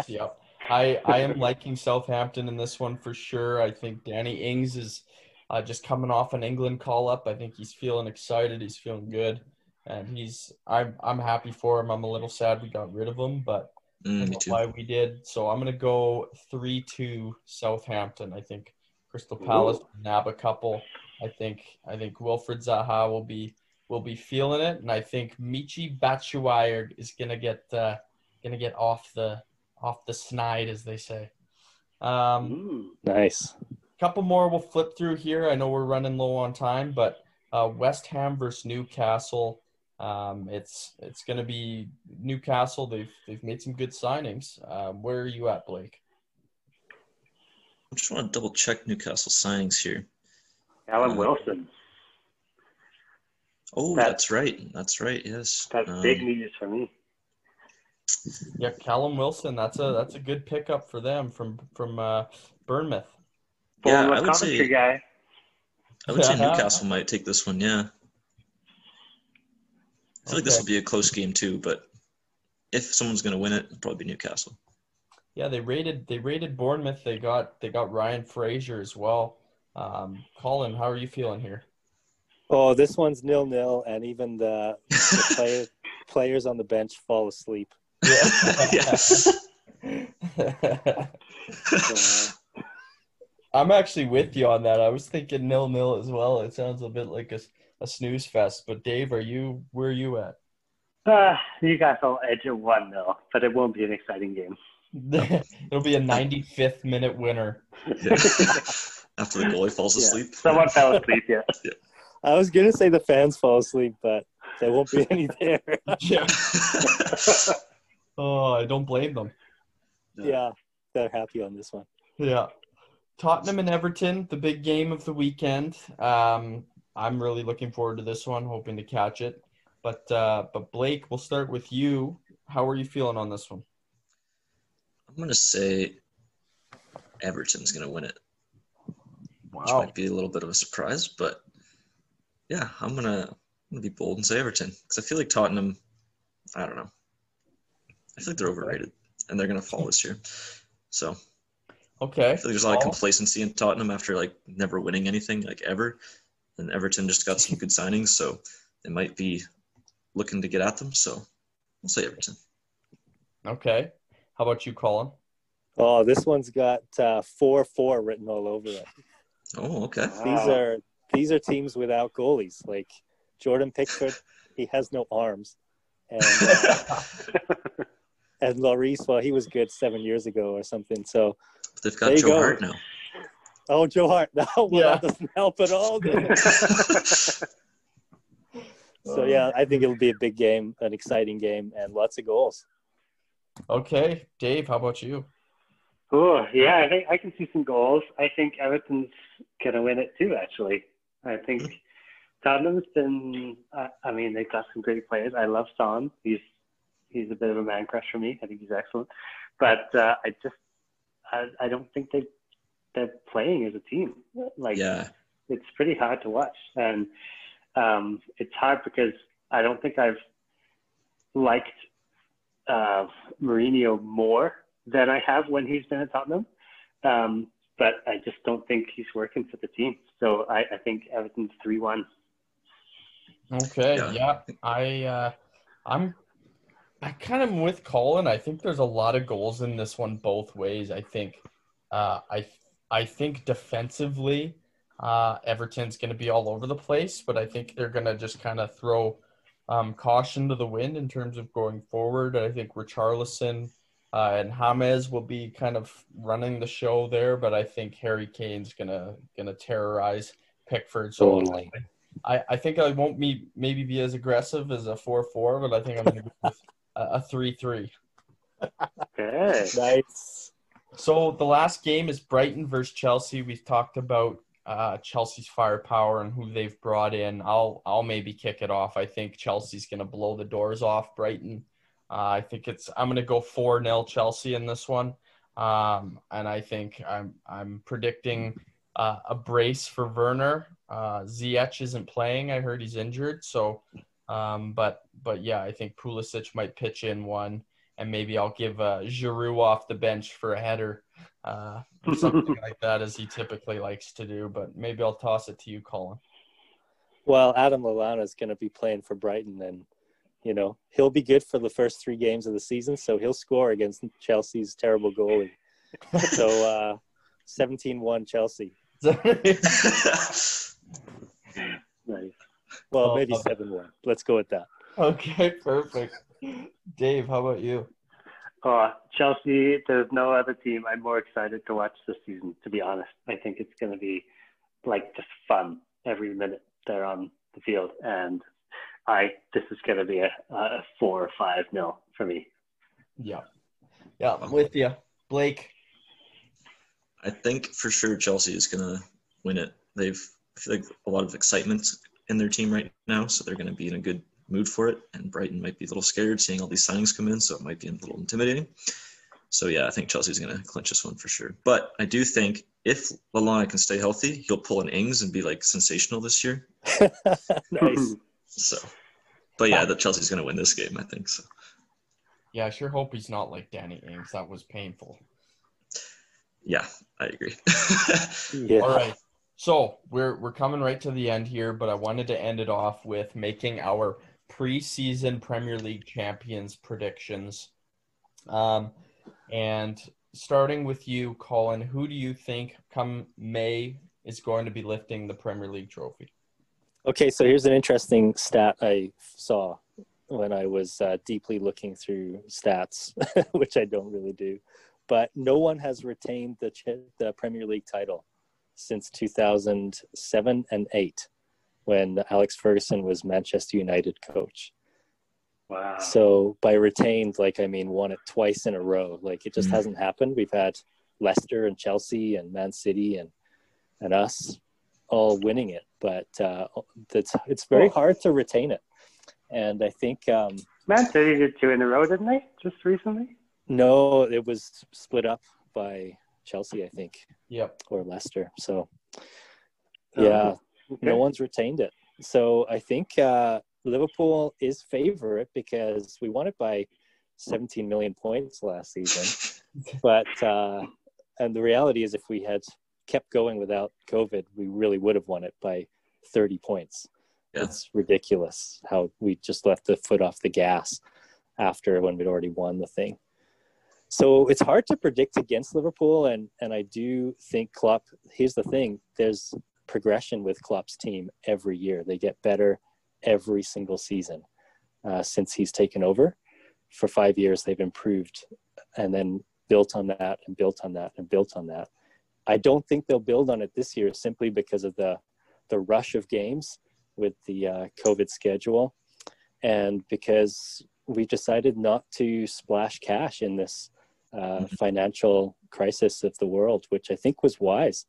Yep. I I am liking Southampton in this one for sure. I think Danny Ings is uh, just coming off an England call up. I think he's feeling excited. He's feeling good, and he's I'm I'm happy for him. I'm a little sad we got rid of him, but I Mm, me know why we did. So I'm gonna go three two Southampton. I think Crystal Palace nab a couple. I think I think Wilfried Zaha will be will be feeling it, and I think Michi Batshuayi is gonna get uh, gonna get off the off the snide, as they say. Um, Ooh. nice. Couple more we'll flip through here. I know we're running low on time, but uh, West Ham versus Newcastle. Um, it's it's going to be Newcastle. They've they've made some good signings. Um, where are you at, Blake? I just want to double check Newcastle signings here. Alan Uh, Wilson. Oh, That- that's right. That's right. Yes. That's Um, big news for me. Yeah, Callum Wilson. That's a that's a good pickup for them from from uh, Bournemouth. Yeah, I would say- guy. I would say Newcastle might take this one. Yeah. I feel like this Okay. will be a close game too, but if someone's going to win it, it'll probably be Newcastle. Yeah, they rated they rated Bournemouth. They got they got Ryan Fraser as well. Um, Colin, how are you feeling here? Oh, this one's nil nil, and even the, the player, players on the bench fall asleep. yes. Uh, I'm actually with you on that. I was thinking nil nil as well. It sounds a bit like a, a snooze fest. But Dave, are you where are you at? uh, you guys will edge it 1 0, but it won't be an exciting game. It'll be a 95th minute winner. Yeah. After the goalie falls Yeah. asleep. Someone fell asleep, yeah. I was gonna say the fans fall asleep, but there won't be any there. Yeah. Oh, I don't blame them. yeah, they're happy on this one. Yeah. Tottenham and Everton, the big game of the weekend. Um, I'm really looking forward to this one, hoping to catch it. But uh, but Blake, we'll start with you. How are you feeling on this one? I'm going to say Everton's going to win it, wow. which might be a little bit of a surprise, but yeah, I'm going to I'm gonna be bold and say Everton because I feel like Tottenham, I don't know. I feel like they're overrated and they're going to fall this year. So Okay. I feel like there's a lot of complacency in Tottenham after like never winning anything like ever. And Everton just got some good signings, so they might be looking to get at them. So I'll say Everton. Okay. How about you, Colin? Oh, this one's got uh, four four written all over it. Oh, okay. These are these are teams without goalies. Like Jordan Pickford, he has no arms, and uh, and Lloris, well, he was good seven years ago or something. So But they've got Joe go. Hart now. oh, Joe Hart, no, well, Yeah. that doesn't help at all. so yeah, I think it'll be a big game, an exciting game, and lots of goals. Okay. Dave, how about you? Oh, yeah, I think I can see some goals. I think Everton's going to win it too, actually. I think Tottenham's been, uh, I mean, they've got some great players. I love Son. He's he's a bit of a man crush for me. I think he's excellent. But uh, I just, I, I don't think they, they're playing as a team. Like, Yeah. it's pretty hard to watch. And um, it's hard because I don't think I've liked uh, Mourinho more than I have when he's been at Tottenham. Um, but I just don't think he's working for the team. So I, I think Everton's 3 1. Okay. Yeah. Yeah. I uh, I'm I kind of am with Colin. I think there's a lot of goals in this one both ways. I think uh, I I think defensively uh, Everton's going to be all over the place, but I think they're going to just kind of throw um, caution to the wind in terms of going forward. I think Richarlison uh, and James will be kind of running the show there, but I think Harry Kane's gonna gonna terrorize Pickford. So Totally. I, I think I won't be maybe be as aggressive as a four four, but I think I'm gonna go with a, three three. Okay. Nice. So the last game is Brighton versus Chelsea. We've talked about uh, Chelsea's firepower and who they've brought in. I'll I'll maybe kick it off. I think Chelsea's going to blow the doors off Brighton. Uh, I think it's I'm going to go four 0 Chelsea in this one, um, and I think I'm I'm predicting uh, a brace for Werner. Uh, Ziyech isn't playing. I heard he's injured. So, um, but but yeah, I think Pulisic might pitch in one and maybe I'll give uh, Giroud off the bench for a header uh, or something like that, as he typically likes to do. But maybe I'll toss it to you, Colin. Well, Adam Lallana is going to be playing for Brighton, and you know he'll be good for the first three games of the season, so he'll score against Chelsea's terrible goalie. so, uh, 17-1 Chelsea. Nice. Well, Oh, maybe oh. seven one. Let's go with that. okay, perfect. Dave, how about you? Oh, Chelsea, there's no other team I'm more excited to watch this season, to be honest. I think it's going to be like just fun every minute they're on the field. And I, this is going to be a, a four or five nil for me. Yeah, yeah, I'm with you, Blake. I think for sure Chelsea is gonna win it. They've I feel like a lot of excitement in their team right now, so they're gonna be in a good mood for it. And Brighton might be a little scared seeing all these signings come in, so it might be a little intimidating. So yeah, I think Chelsea's gonna clinch this one for sure. But I do think if Lallana can stay healthy, he'll pull an Ings and be like sensational this year. nice. So, but yeah, the Chelsea's gonna win this game. I think so. Yeah, I sure hope he's not like Danny Ings. That was painful. Yeah, I agree. Yeah. All right. So we're we're coming right to the end here, but I wanted to end it off with making our preseason Premier League champions predictions. Um, and starting with you, Colin, who do you think come May is going to be lifting the Premier League trophy? Okay, so here's an interesting stat I saw when I was uh, deeply looking through stats, which I don't really do. But no one has retained the the Premier League title since 2007 and 8 when Alex Ferguson was Manchester United coach. Wow. So by retained, like I mean, won it twice in a row. Like it just Mhm. hasn't happened. We've had Leicester and Chelsea and Man City and and us all winning it, but uh, it's it's very hard to retain it. And I think um, Man City did two in a row, didn't they? Just recently? no, it was split up by Chelsea, I think, Yep. or Leicester. So Oh, yeah, Okay. no one's retained it. So I think uh, Liverpool is favorite because we won it by 17 million points last season. but uh, and the reality is, if we had kept going without COVID, we really would have won it by 30 points. Yeah. It's ridiculous how we just left the foot off the gas after when we'd already won the thing. So it's hard to predict against Liverpool, and and I do think Klopp. Here's the thing: there's progression with Klopp's team every year. They get better every single season uh, since he's taken over. For five years, they've improved, and then built on that, and built on that, and built on that. I don't think they'll build on it this year simply because of the the rush of games with the uh, COVID schedule, and because we decided not to splash cash in this uh, financial crisis of the world, which I think was wise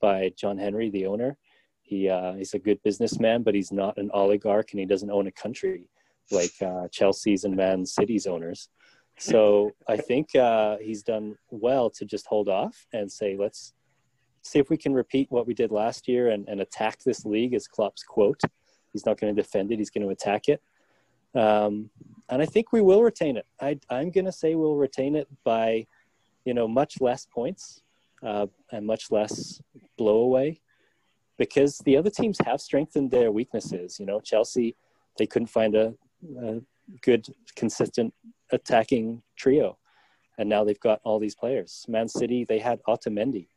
by John Henry, the owner. He uh, he's a good businessman, but he's not an oligarch, and he doesn't own a country like uh, Chelsea's and Man City's owners. So I think uh, he's done well to just hold off and say, let's see if we can repeat what we did last year and, and attack this league, as Klopp's quote. He's not going to defend it; he's going to attack it. Um, and I think we will retain it. I, I'm going to say we'll retain it by, you know, much less points uh, and much less blowaway, because the other teams have strengthened their weaknesses. You know, Chelsea, they couldn't find a, a good, consistent attacking trio, and now they've got all these players. Man City, they had Otamendi.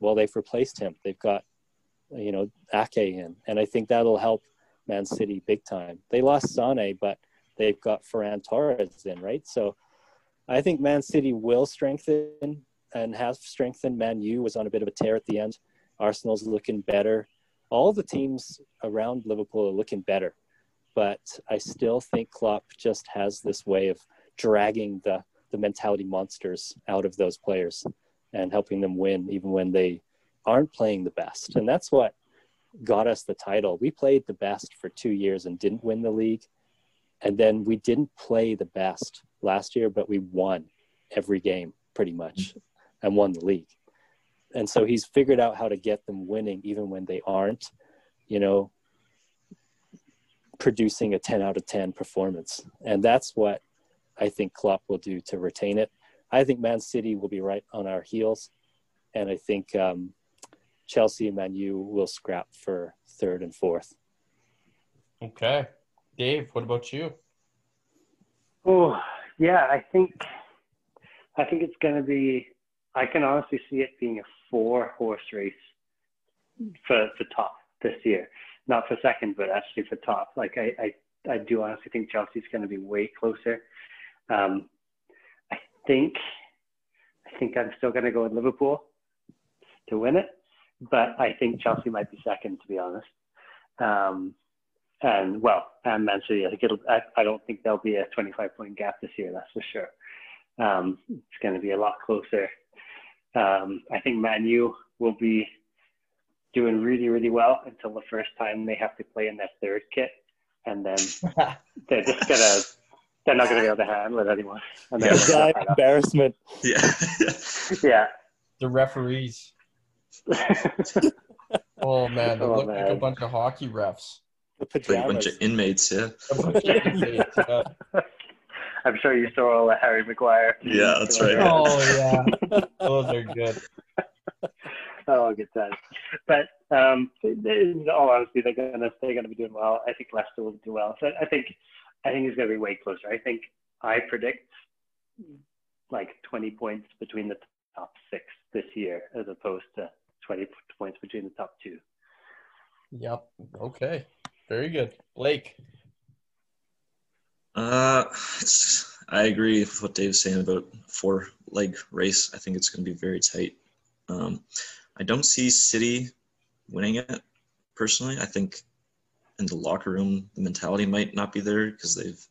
Well, they've replaced him. They've got, you know, Ake in, and I think that'll help Man City big time. They lost Sane, but they've got Ferran Torres in, right? So I think Man City will strengthen and have strengthened. Man U was on a bit of a tear at the end. Arsenal's looking better. All the teams around Liverpool are looking better, but I still think Klopp just has this way of dragging the the mentality monsters out of those players and helping them win even when they aren't playing the best. And that's what got us the title. We played the best for two years and didn't win the league. And then we didn't play the best last year, but we won every game pretty much and won the league. And so he's figured out how to get them winning even when they aren't, you know, producing a 10 out of 10 performance. And that's what I think Klopp will do to retain it. I think Man City will be right on our heels. And I think um, Chelsea and Man U will scrap for third and fourth. Okay. Dave, what about you? Oh, yeah, I think I think it's going to be. I can honestly see it being a four horse race for for top this year, not for second, but actually for top. Like I I, I do honestly think Chelsea's going to be way closer. Um, I think I think I'm still going to go with Liverpool to win it, but I think Chelsea might be second to be honest. Um, and well, and Man City. I think it'll. I, I don't think there'll be a 25 point gap this year. That's for sure. Um, it's going to be a lot closer. Um, I think Man U will be doing really, really well until the first time they have to play in their third kit, and then they're just gonna. They're not going to be able to handle it anymore. And Yeah. Embarrassment. Yeah. yeah. The referees. Oh man, they Oh, look like a bunch of hockey refs. The Like a bunch of inmates, yeah. Of inmates, yeah. I'm sure you saw all the Harry Maguire. Yeah, that's right. Oh yeah, those are good. Oh, good time. But um, in all honesty, they're gonna they're gonna be doing well. I think Leicester will do well. So I think I think it's gonna be way closer. I think I predict like 20 points between the top six this year, as opposed to 20 points between the top two. Yep. Okay. Very good, Blake. Uh, it's, I agree with what Dave's saying about four leg race. I think it's going to be very tight. Um, I don't see City winning it personally. I think in the locker room, the mentality might not be there because they've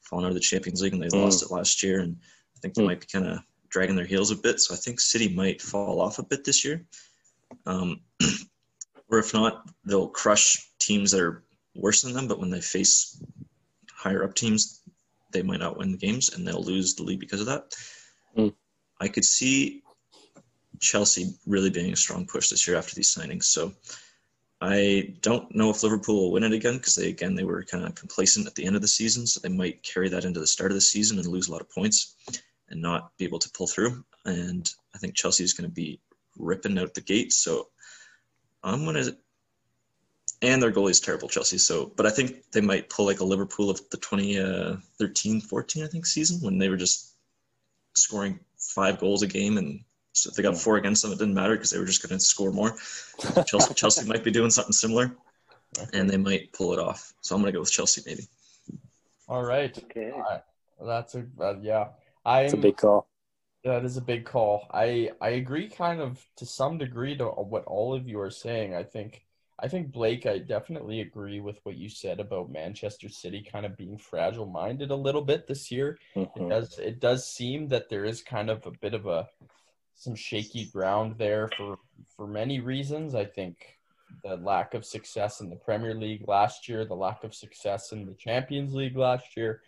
fallen out of the Champions League and they Mm. lost it last year, and I think they Mm. might be kind of dragging their heels a bit. So I think City might fall off a bit this year. Um, or if not, they'll crush teams that are worse than them. But when they face higher up teams, they might not win the games and they'll lose the league because of that. Mm. I could see Chelsea really being a strong push this year after these signings. So I don't know if Liverpool will win it again because they again they were kind of complacent at the end of the season, so they might carry that into the start of the season and lose a lot of points and not be able to pull through. And I think Chelsea is going to be ripping out the gate. So I'm gonna and their goalie is terrible, Chelsea. So, but I think they might pull like a Liverpool of the 2013 14, I think, season when they were just scoring five goals a game. And so if they got four against them, it didn't matter because they were just going to score more. Chelsea, Chelsea might be doing something similar and they might pull it off. So I'm going to go with Chelsea maybe. All right. Okay. That's a uh, yeah. I'm It's a big call. That is a big call. I I agree kind of to some degree to what all of you are saying. I think I think Blake, I definitely agree with what you said about Manchester City kind of being fragile minded a little bit this year. It Mhm. does it does seem that there is kind of a bit of a some shaky ground there for for many reasons. I think the lack of success in the Premier League last year, the lack of success in the Champions League last year.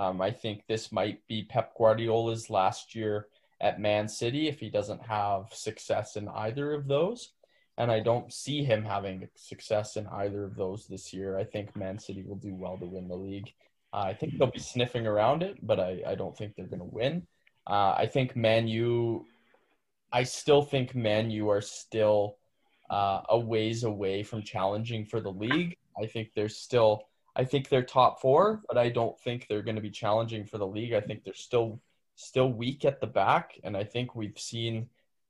Um, I think this might be Pep Guardiola's last year at Man City if he doesn't have success in either of those. And I don't see him having success in either of those this year. I think Man City will do well to win the league. Uh, I think they'll be sniffing around it, but I, I don't think they're going to win. Uh, I think Man U, I still think Man U are still uh, a ways away from challenging for the league. I think they're still, I think they're top four, but I don't think they're going to be challenging for the league. I think they're still still weak at the back, and I think we've seen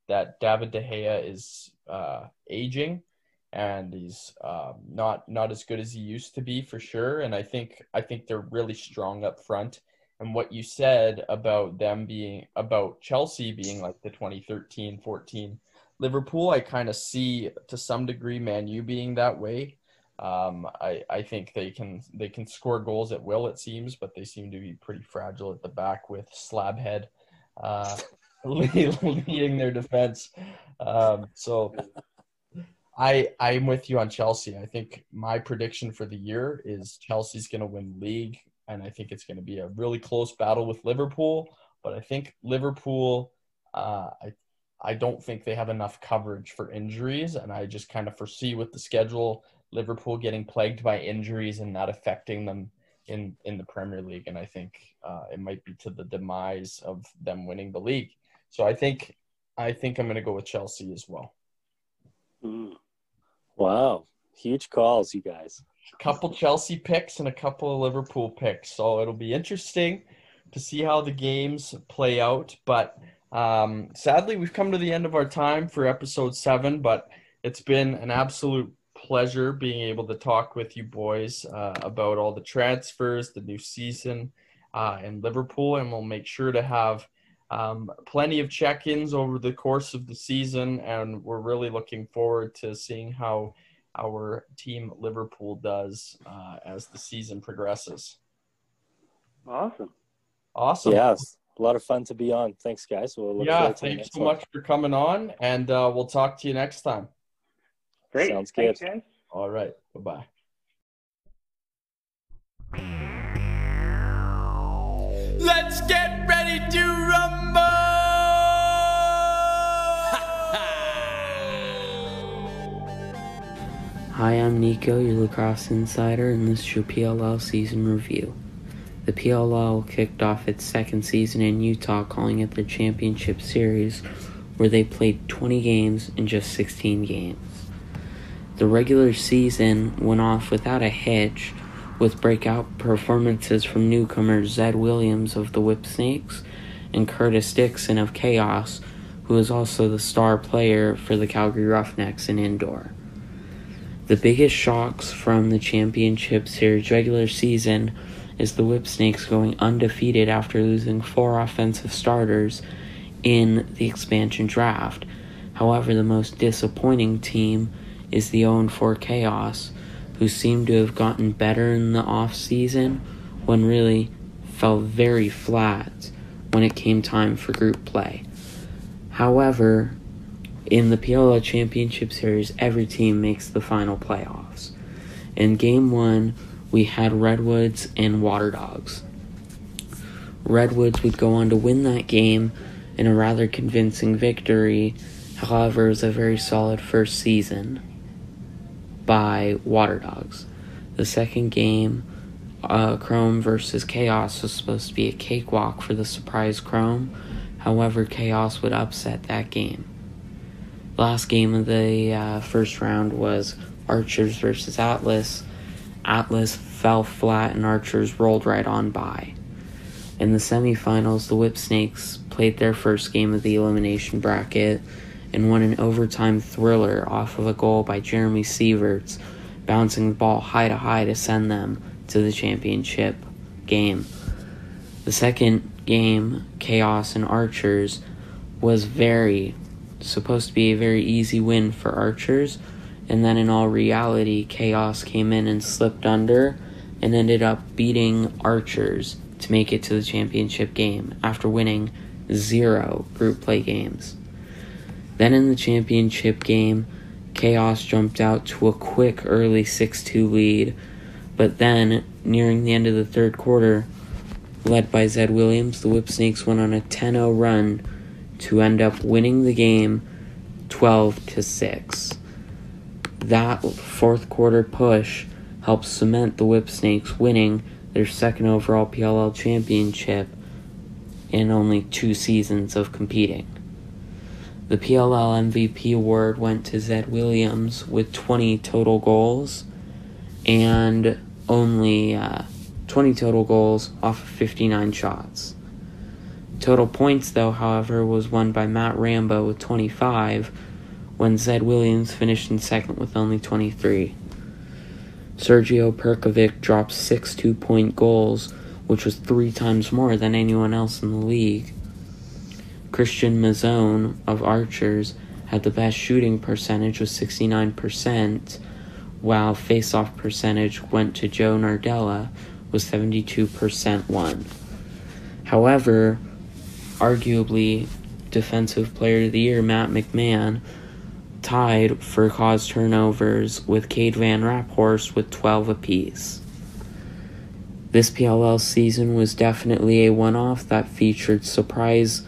that David De Gea is uh, aging, and he's um, not not as good as he used to be for sure. And I think I think they're really strong up front. And what you said about them being about Chelsea being like the 2013 14 Liverpool, I kind of see to some degree Man U being that way. Um, I, I think they can they can score goals at will it seems, but they seem to be pretty fragile at the back with Slabhead uh, leading their defense. Um, so I I'm with you on Chelsea. I think my prediction for the year is Chelsea's going to win league, and I think it's going to be a really close battle with Liverpool. But I think Liverpool, uh, I I don't think they have enough coverage for injuries, and I just kind of foresee with the schedule Liverpool getting plagued by injuries and not affecting them in in the Premier League, and I think uh, it might be to the demise of them winning the league. So I think I think I'm going to go with Chelsea as well. Mm. Wow, huge calls, you guys. A couple Chelsea picks and a couple of Liverpool picks, so it'll be interesting to see how the games play out. But um, sadly, we've come to the end of our time for episode seven. But it's been an absolute pleasure being able to talk with you boys uh, about all the transfers, the new season, uh, and Liverpool. And we'll make sure to have um, plenty of check ins over the course of the season. And we're really looking forward to seeing how our team Liverpool does uh, as the season progresses. Awesome. Awesome. Yes. A lot of fun to be on. Thanks, guys. We'll yeah, thanks so one. much for coming on, and uh, we'll talk to you next time. Great. Sounds good. Thanks, All right. Bye bye. Let's get ready to rumble! Hi, I'm Nico, your lacrosse insider, and this is your PLL season review. The PLL kicked off its second season in Utah, calling it the Championship Series, where they played 20 games in just 16 games. The regular season went off without a hitch, with breakout performances from newcomers Zed Williams of the Whip Snakes and Curtis Dixon of Chaos, who is also the star player for the Calgary Roughnecks in indoor. The biggest shocks from the championship series regular season is the Whip Snakes going undefeated after losing four offensive starters in the expansion draft. However, the most disappointing team is the 0 4 Chaos, who seemed to have gotten better in the off season when really fell very flat when it came time for group play. However, in the PLL Championship Series, every team makes the final playoffs. In game one, we had Redwoods and Water Dogs. Redwoods would go on to win that game in a rather convincing victory, however, it was a very solid first season by Water Dogs. The second game, uh, Chrome versus Chaos, was supposed to be a cakewalk for the surprise Chrome. However, Chaos would upset that game. Last game of the uh, first round was Archers versus Atlas. Atlas fell flat and Archers rolled right on by. In the semifinals, the Whip Snakes played their first game of the elimination bracket and won an overtime thriller off of a goal by Jeremy Sieverts, bouncing the ball high to high to send them to the championship game. The second game, Chaos and Archers, was very supposed to be a very easy win for Archers, and then in all reality, Chaos came in and slipped under and ended up beating Archers to make it to the championship game after winning zero group play games. Then in the championship game, Chaos jumped out to a quick early 6 2 lead, but then, nearing the end of the third quarter, led by Zed Williams, the Whip Snakes went on a 10 0 run to end up winning the game 12 to 6. That fourth quarter push helped cement the Whip Snakes winning their second overall PLL championship in only two seasons of competing. The PLL MVP award went to Zed Williams with 20 total goals and only uh, 20 total goals off of 59 shots. Total points, though, however, was won by Matt Rambo with 25, when Zed Williams finished in second with only 23. Sergio Perkovic dropped six two point goals, which was three times more than anyone else in the league. Christian Mazzone of Archers had the best shooting percentage with 69%, while face-off percentage went to Joe Nardella with 72% one. However, arguably defensive player of the year Matt McMahon tied for caused turnovers with Cade Van Raaphorst with 12 apiece. This PLL season was definitely a one-off that featured surprise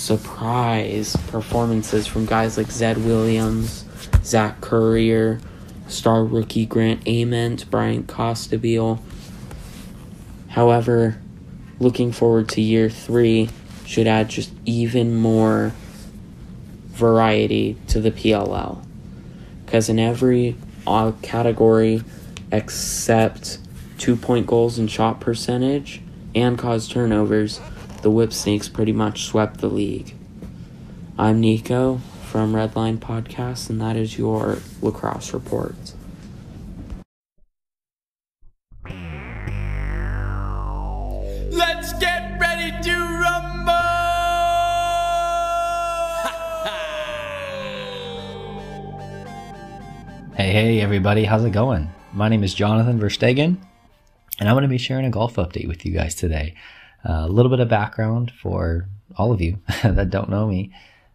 surprise performances from guys like Zed Williams, Zach Currier, star rookie Grant Ament, Bryan Costabile. However, looking forward to year three should add just even more variety to the PLL. Because in every category except two point goals and shot percentage and caused turnovers, the Whipsnakes pretty much swept the league. I'm Nico from Redline Podcast, and that is your lacrosse report. Let's get ready to rumble! Hey, hey, everybody, how's it going? My name is Jonathan Verstegen, and I'm going to be sharing a golf update with you guys today. A little bit of background for all of you that don't know me.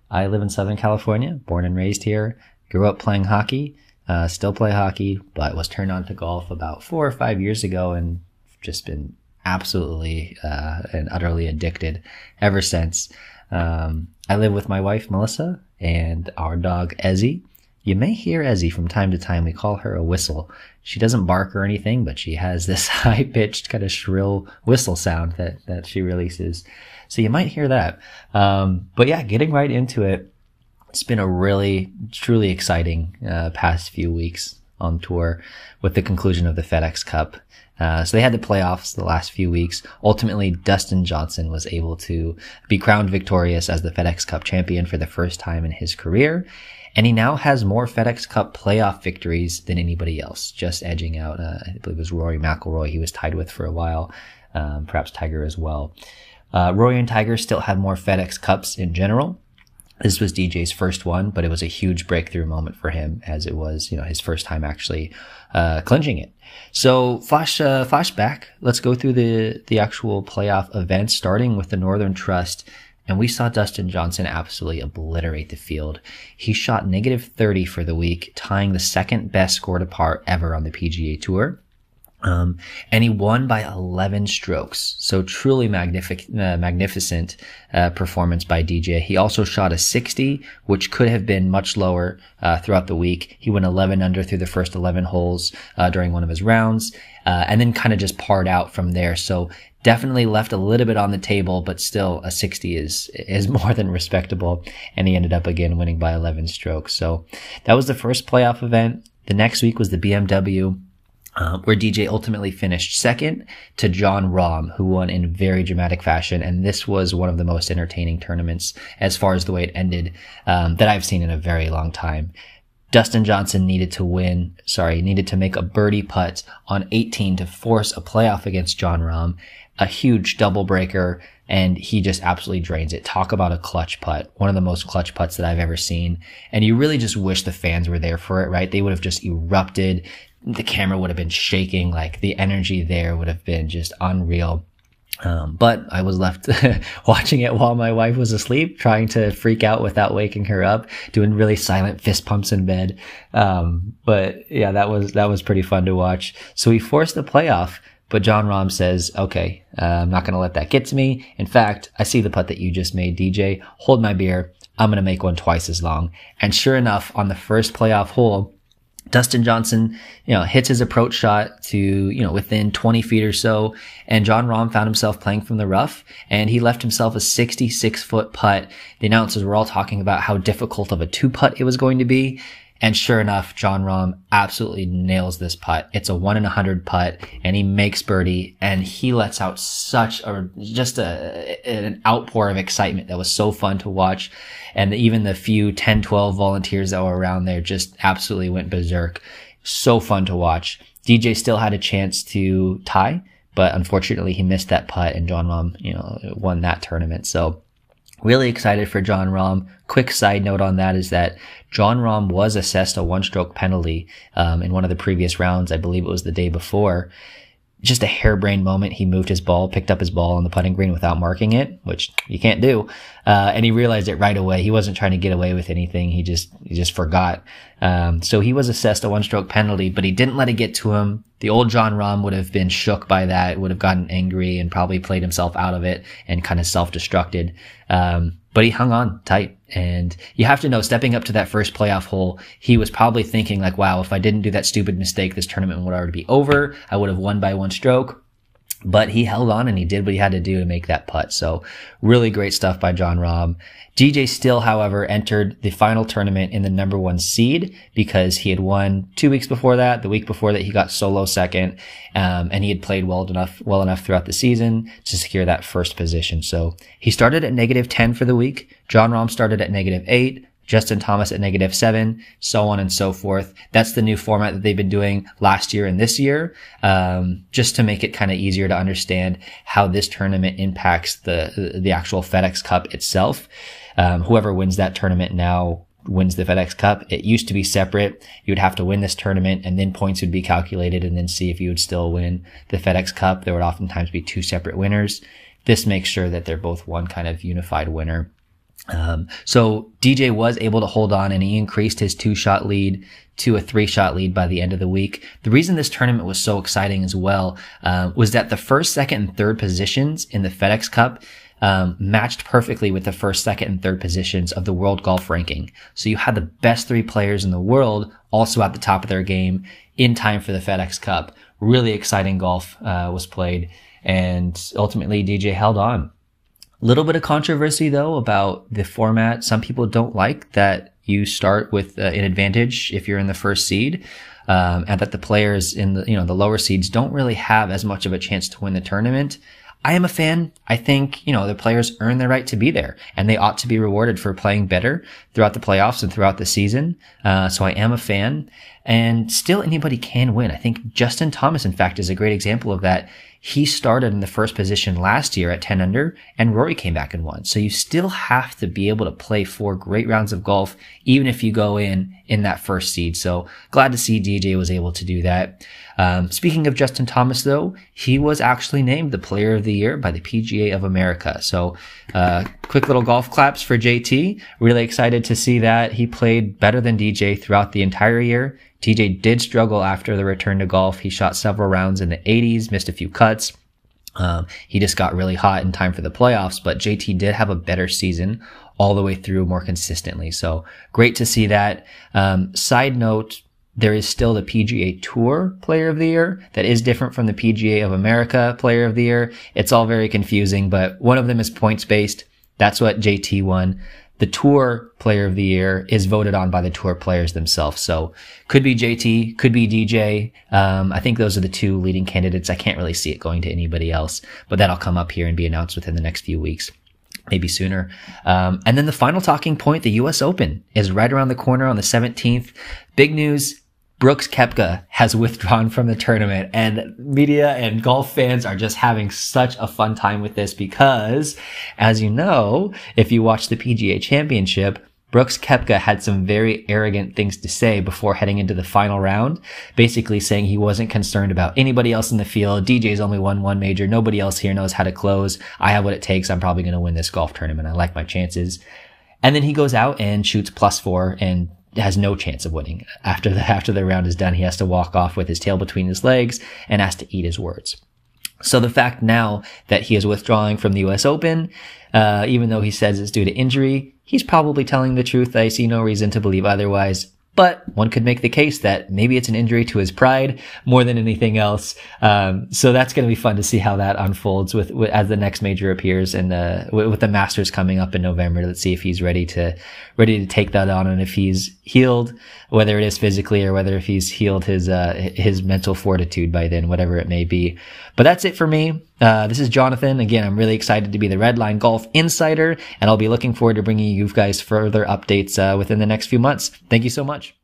I live in Southern California, born and raised here, grew up playing hockey, uh, still play hockey, but was turned on to golf about four or five years ago and just been absolutely uh, and utterly addicted ever since. Um, I live with my wife, Melissa, and our dog, Ezzy. You may hear Ezzy from time to time. We call her a whistle. She doesn't bark or anything, but she has this high pitched, kind of shrill whistle sound that, that she releases. So you might hear that. Um, but yeah, getting right into it, it's been a really, truly exciting uh, past few weeks on tour with the conclusion of the FedEx Cup. Uh, so they had the playoffs the last few weeks. Ultimately, Dustin Johnson was able to be crowned victorious as the FedEx Cup champion for the first time in his career. And he now has more FedEx Cup playoff victories than anybody else, just edging out, uh, I believe it was Rory McIlroy he was tied with for a while, um, perhaps Tiger as well. Uh, Rory and Tiger still have more FedEx Cups in general. This was DJ's first one, but it was a huge breakthrough moment for him as it was, you know, his first time actually uh, clinching it. So flash uh, flashback. Let's go through the the actual playoff events, starting with the Northern Trust. And we saw Dustin Johnson absolutely obliterate the field. He shot negative 30 for the week, tying the second best score to par ever on the PGA Tour. Um, and he won by 11 strokes. So truly magnific- uh, magnificent uh, performance by DJ. He also shot a 60, which could have been much lower uh, throughout the week. He went 11 under through the first 11 holes uh, during one of his rounds, uh, and then kind of just parred out from there. So definitely left a little bit on the table, but still a 60 is is more than respectable. And he ended up again winning by 11 strokes. So that was the first playoff event. The next week was the BMW uh, where DJ ultimately finished second to Jon Rahm, who won in very dramatic fashion. And this was one of the most entertaining tournaments as far as the way it ended um, that I've seen in a very long time. Dustin Johnson needed to win, sorry, needed to make a birdie putt on 18 to force a playoff against Jon Rahm, a huge double breaker, and he just absolutely drains it. Talk about a clutch putt, one of the most clutch putts that I've ever seen. And you really just wish the fans were there for it, right? They would have just erupted the camera would have been shaking. Like the energy there would have been just unreal. Um, but I was left watching it while my wife was asleep, trying to freak out without waking her up, doing really silent fist pumps in bed. Um, but yeah, that was that was pretty fun to watch. So we forced the playoff, but Jon Rahm says, "Okay, uh, I'm not going to let that get to me. In fact, I see the putt that you just made, DJ. Hold my beer. I'm going to make one twice as long." And sure enough, on the first playoff hole, Dustin Johnson, you know, hits his approach shot to, you know, within 20 feet or so. And Jon Rahm found himself playing from the rough and he left himself a 66 foot putt. The announcers were all talking about how difficult of a two putt it was going to be. And sure enough, Jon Rahm absolutely nails this putt. It's a one in a hundred putt and he makes birdie and he lets out such a, just a, an outpour of excitement that was so fun to watch. And even the few 10, 12 volunteers that were around there just absolutely went berserk. So fun to watch. DJ still had a chance to tie, but unfortunately he missed that putt and Jon Rahm, you know, won that tournament. So really excited for Jon Rahm. Quick side note on that is that Jon Rahm was assessed a one stroke penalty um, in one of the previous rounds. I believe it was the day before just a harebrained moment. He moved his ball, picked up his ball on the putting green without marking it, which you can't do. Uh, and he realized it right away. He wasn't trying to get away with anything. He just, he just forgot. Um, so he was assessed a one stroke penalty, but he didn't let it get to him. The old Jon Rahm would have been shook by that, would have gotten angry and probably played himself out of it and kind of self destructed. Um, but he hung on tight. And you have to know, stepping up to that first playoff hole, he was probably thinking like, wow, if I didn't do that stupid mistake, this tournament would already be over. I would have won by one stroke. But he held on and he did what he had to do to make that putt. So really great stuff by Jon Rahm. DJ still, however, entered the final tournament in the number one seed because he had won two weeks before that. The week before that, he got solo second, um, and he had played well enough, well enough throughout the season to secure that first position. So he started at negative 10 for the week. Jon Rahm started at negative eight. Justin Thomas at negative seven, so on and so forth. That's the new format that they've been doing last year and this year, um, just to make it kind of easier to understand how this tournament impacts the the actual FedEx Cup itself. Um, whoever wins that tournament now wins the FedEx Cup. It used to be separate. You would have to win this tournament and then points would be calculated and then see if you would still win the FedEx Cup. There would oftentimes be two separate winners. This makes sure that they're both one kind of unified winner. Um, so DJ was able to hold on and he increased his two shot lead to a three shot lead by the end of the week. The reason this tournament was so exciting as well uh, was that the first, second, and third positions in the FedEx Cup um, matched perfectly with the first, second, and third positions of the world golf ranking. So you had the best three players in the world also at the top of their game in time for the FedEx Cup. Really exciting golf uh, was played, and ultimately DJ held on. Little bit of controversy though about the format. Some people don't like that you start with uh, an advantage if you're in the first seed. Um, and that the players in the you know the lower seeds don't really have as much of a chance to win the tournament. I am a fan. I think, you know, the players earn the right to be there and they ought to be rewarded for playing better throughout the playoffs and throughout the season. Uh, so I am a fan and still anybody can win. I think Justin Thomas, in fact, is a great example of that. He started in the first position last year at 10 under and Rory came back and won. So you still have to be able to play four great rounds of golf, even if you go in in that first seed. So glad to see DJ was able to do that. Um, speaking of Justin Thomas, though, he was actually named the Player of the Year by the PGA of America. So, uh, quick little golf claps for JT. Really excited to see that he played better than DJ throughout the entire year. TJ did struggle after the return to golf. He shot several rounds in the 80s, missed a few cuts. Um, he just got really hot in time for the playoffs, but JT did have a better season all the way through more consistently. So great to see that. Um, side note, there is still the PGA Tour Player of the Year that is different from the PGA of America Player of the Year. It's all very confusing, but one of them is points based. That's what JT won. The Tour Player of the Year is voted on by the Tour players themselves. So could be JT, could be DJ. Um, I think those are the two leading candidates. I can't really see it going to anybody else, but that'll come up here and be announced within the next few weeks maybe sooner. Um, and then the final talking point, the U.S. Open is right around the corner on the 17th. Big news. Brooks Koepka has withdrawn from the tournament and media and golf fans are just having such a fun time with this because, as you know, if you watch the PGA championship, Brooks Koepka had some very arrogant things to say before heading into the final round, basically saying he wasn't concerned about anybody else in the field. DJ's only won one major. Nobody else here knows how to close. I have what it takes. I'm probably going to win this golf tournament. I like my chances. And then he goes out and shoots plus four and has no chance of winning. After the after the round is done, he has to walk off with his tail between his legs and has to eat his words. So the fact now that he is withdrawing from the U.S. Open, uh, even though he says it's due to injury, he's probably telling the truth. I see no reason to believe otherwise. But one could make the case that maybe it's an injury to his pride more than anything else. Um, so that's going to be fun to see how that unfolds with, with as the next major appears and the with, the Masters coming up in November. Let's see if he's ready to ready to take that on and if he's healed, whether it is physically or whether if he's healed his uh, his mental fortitude by then, whatever it may be. But that's it for me. Uh, this is Jonathan. Again, I'm really excited to be the Redline Golf Insider, and I'll be looking forward to bringing you guys further updates uh, within the next few months. Thank you so much.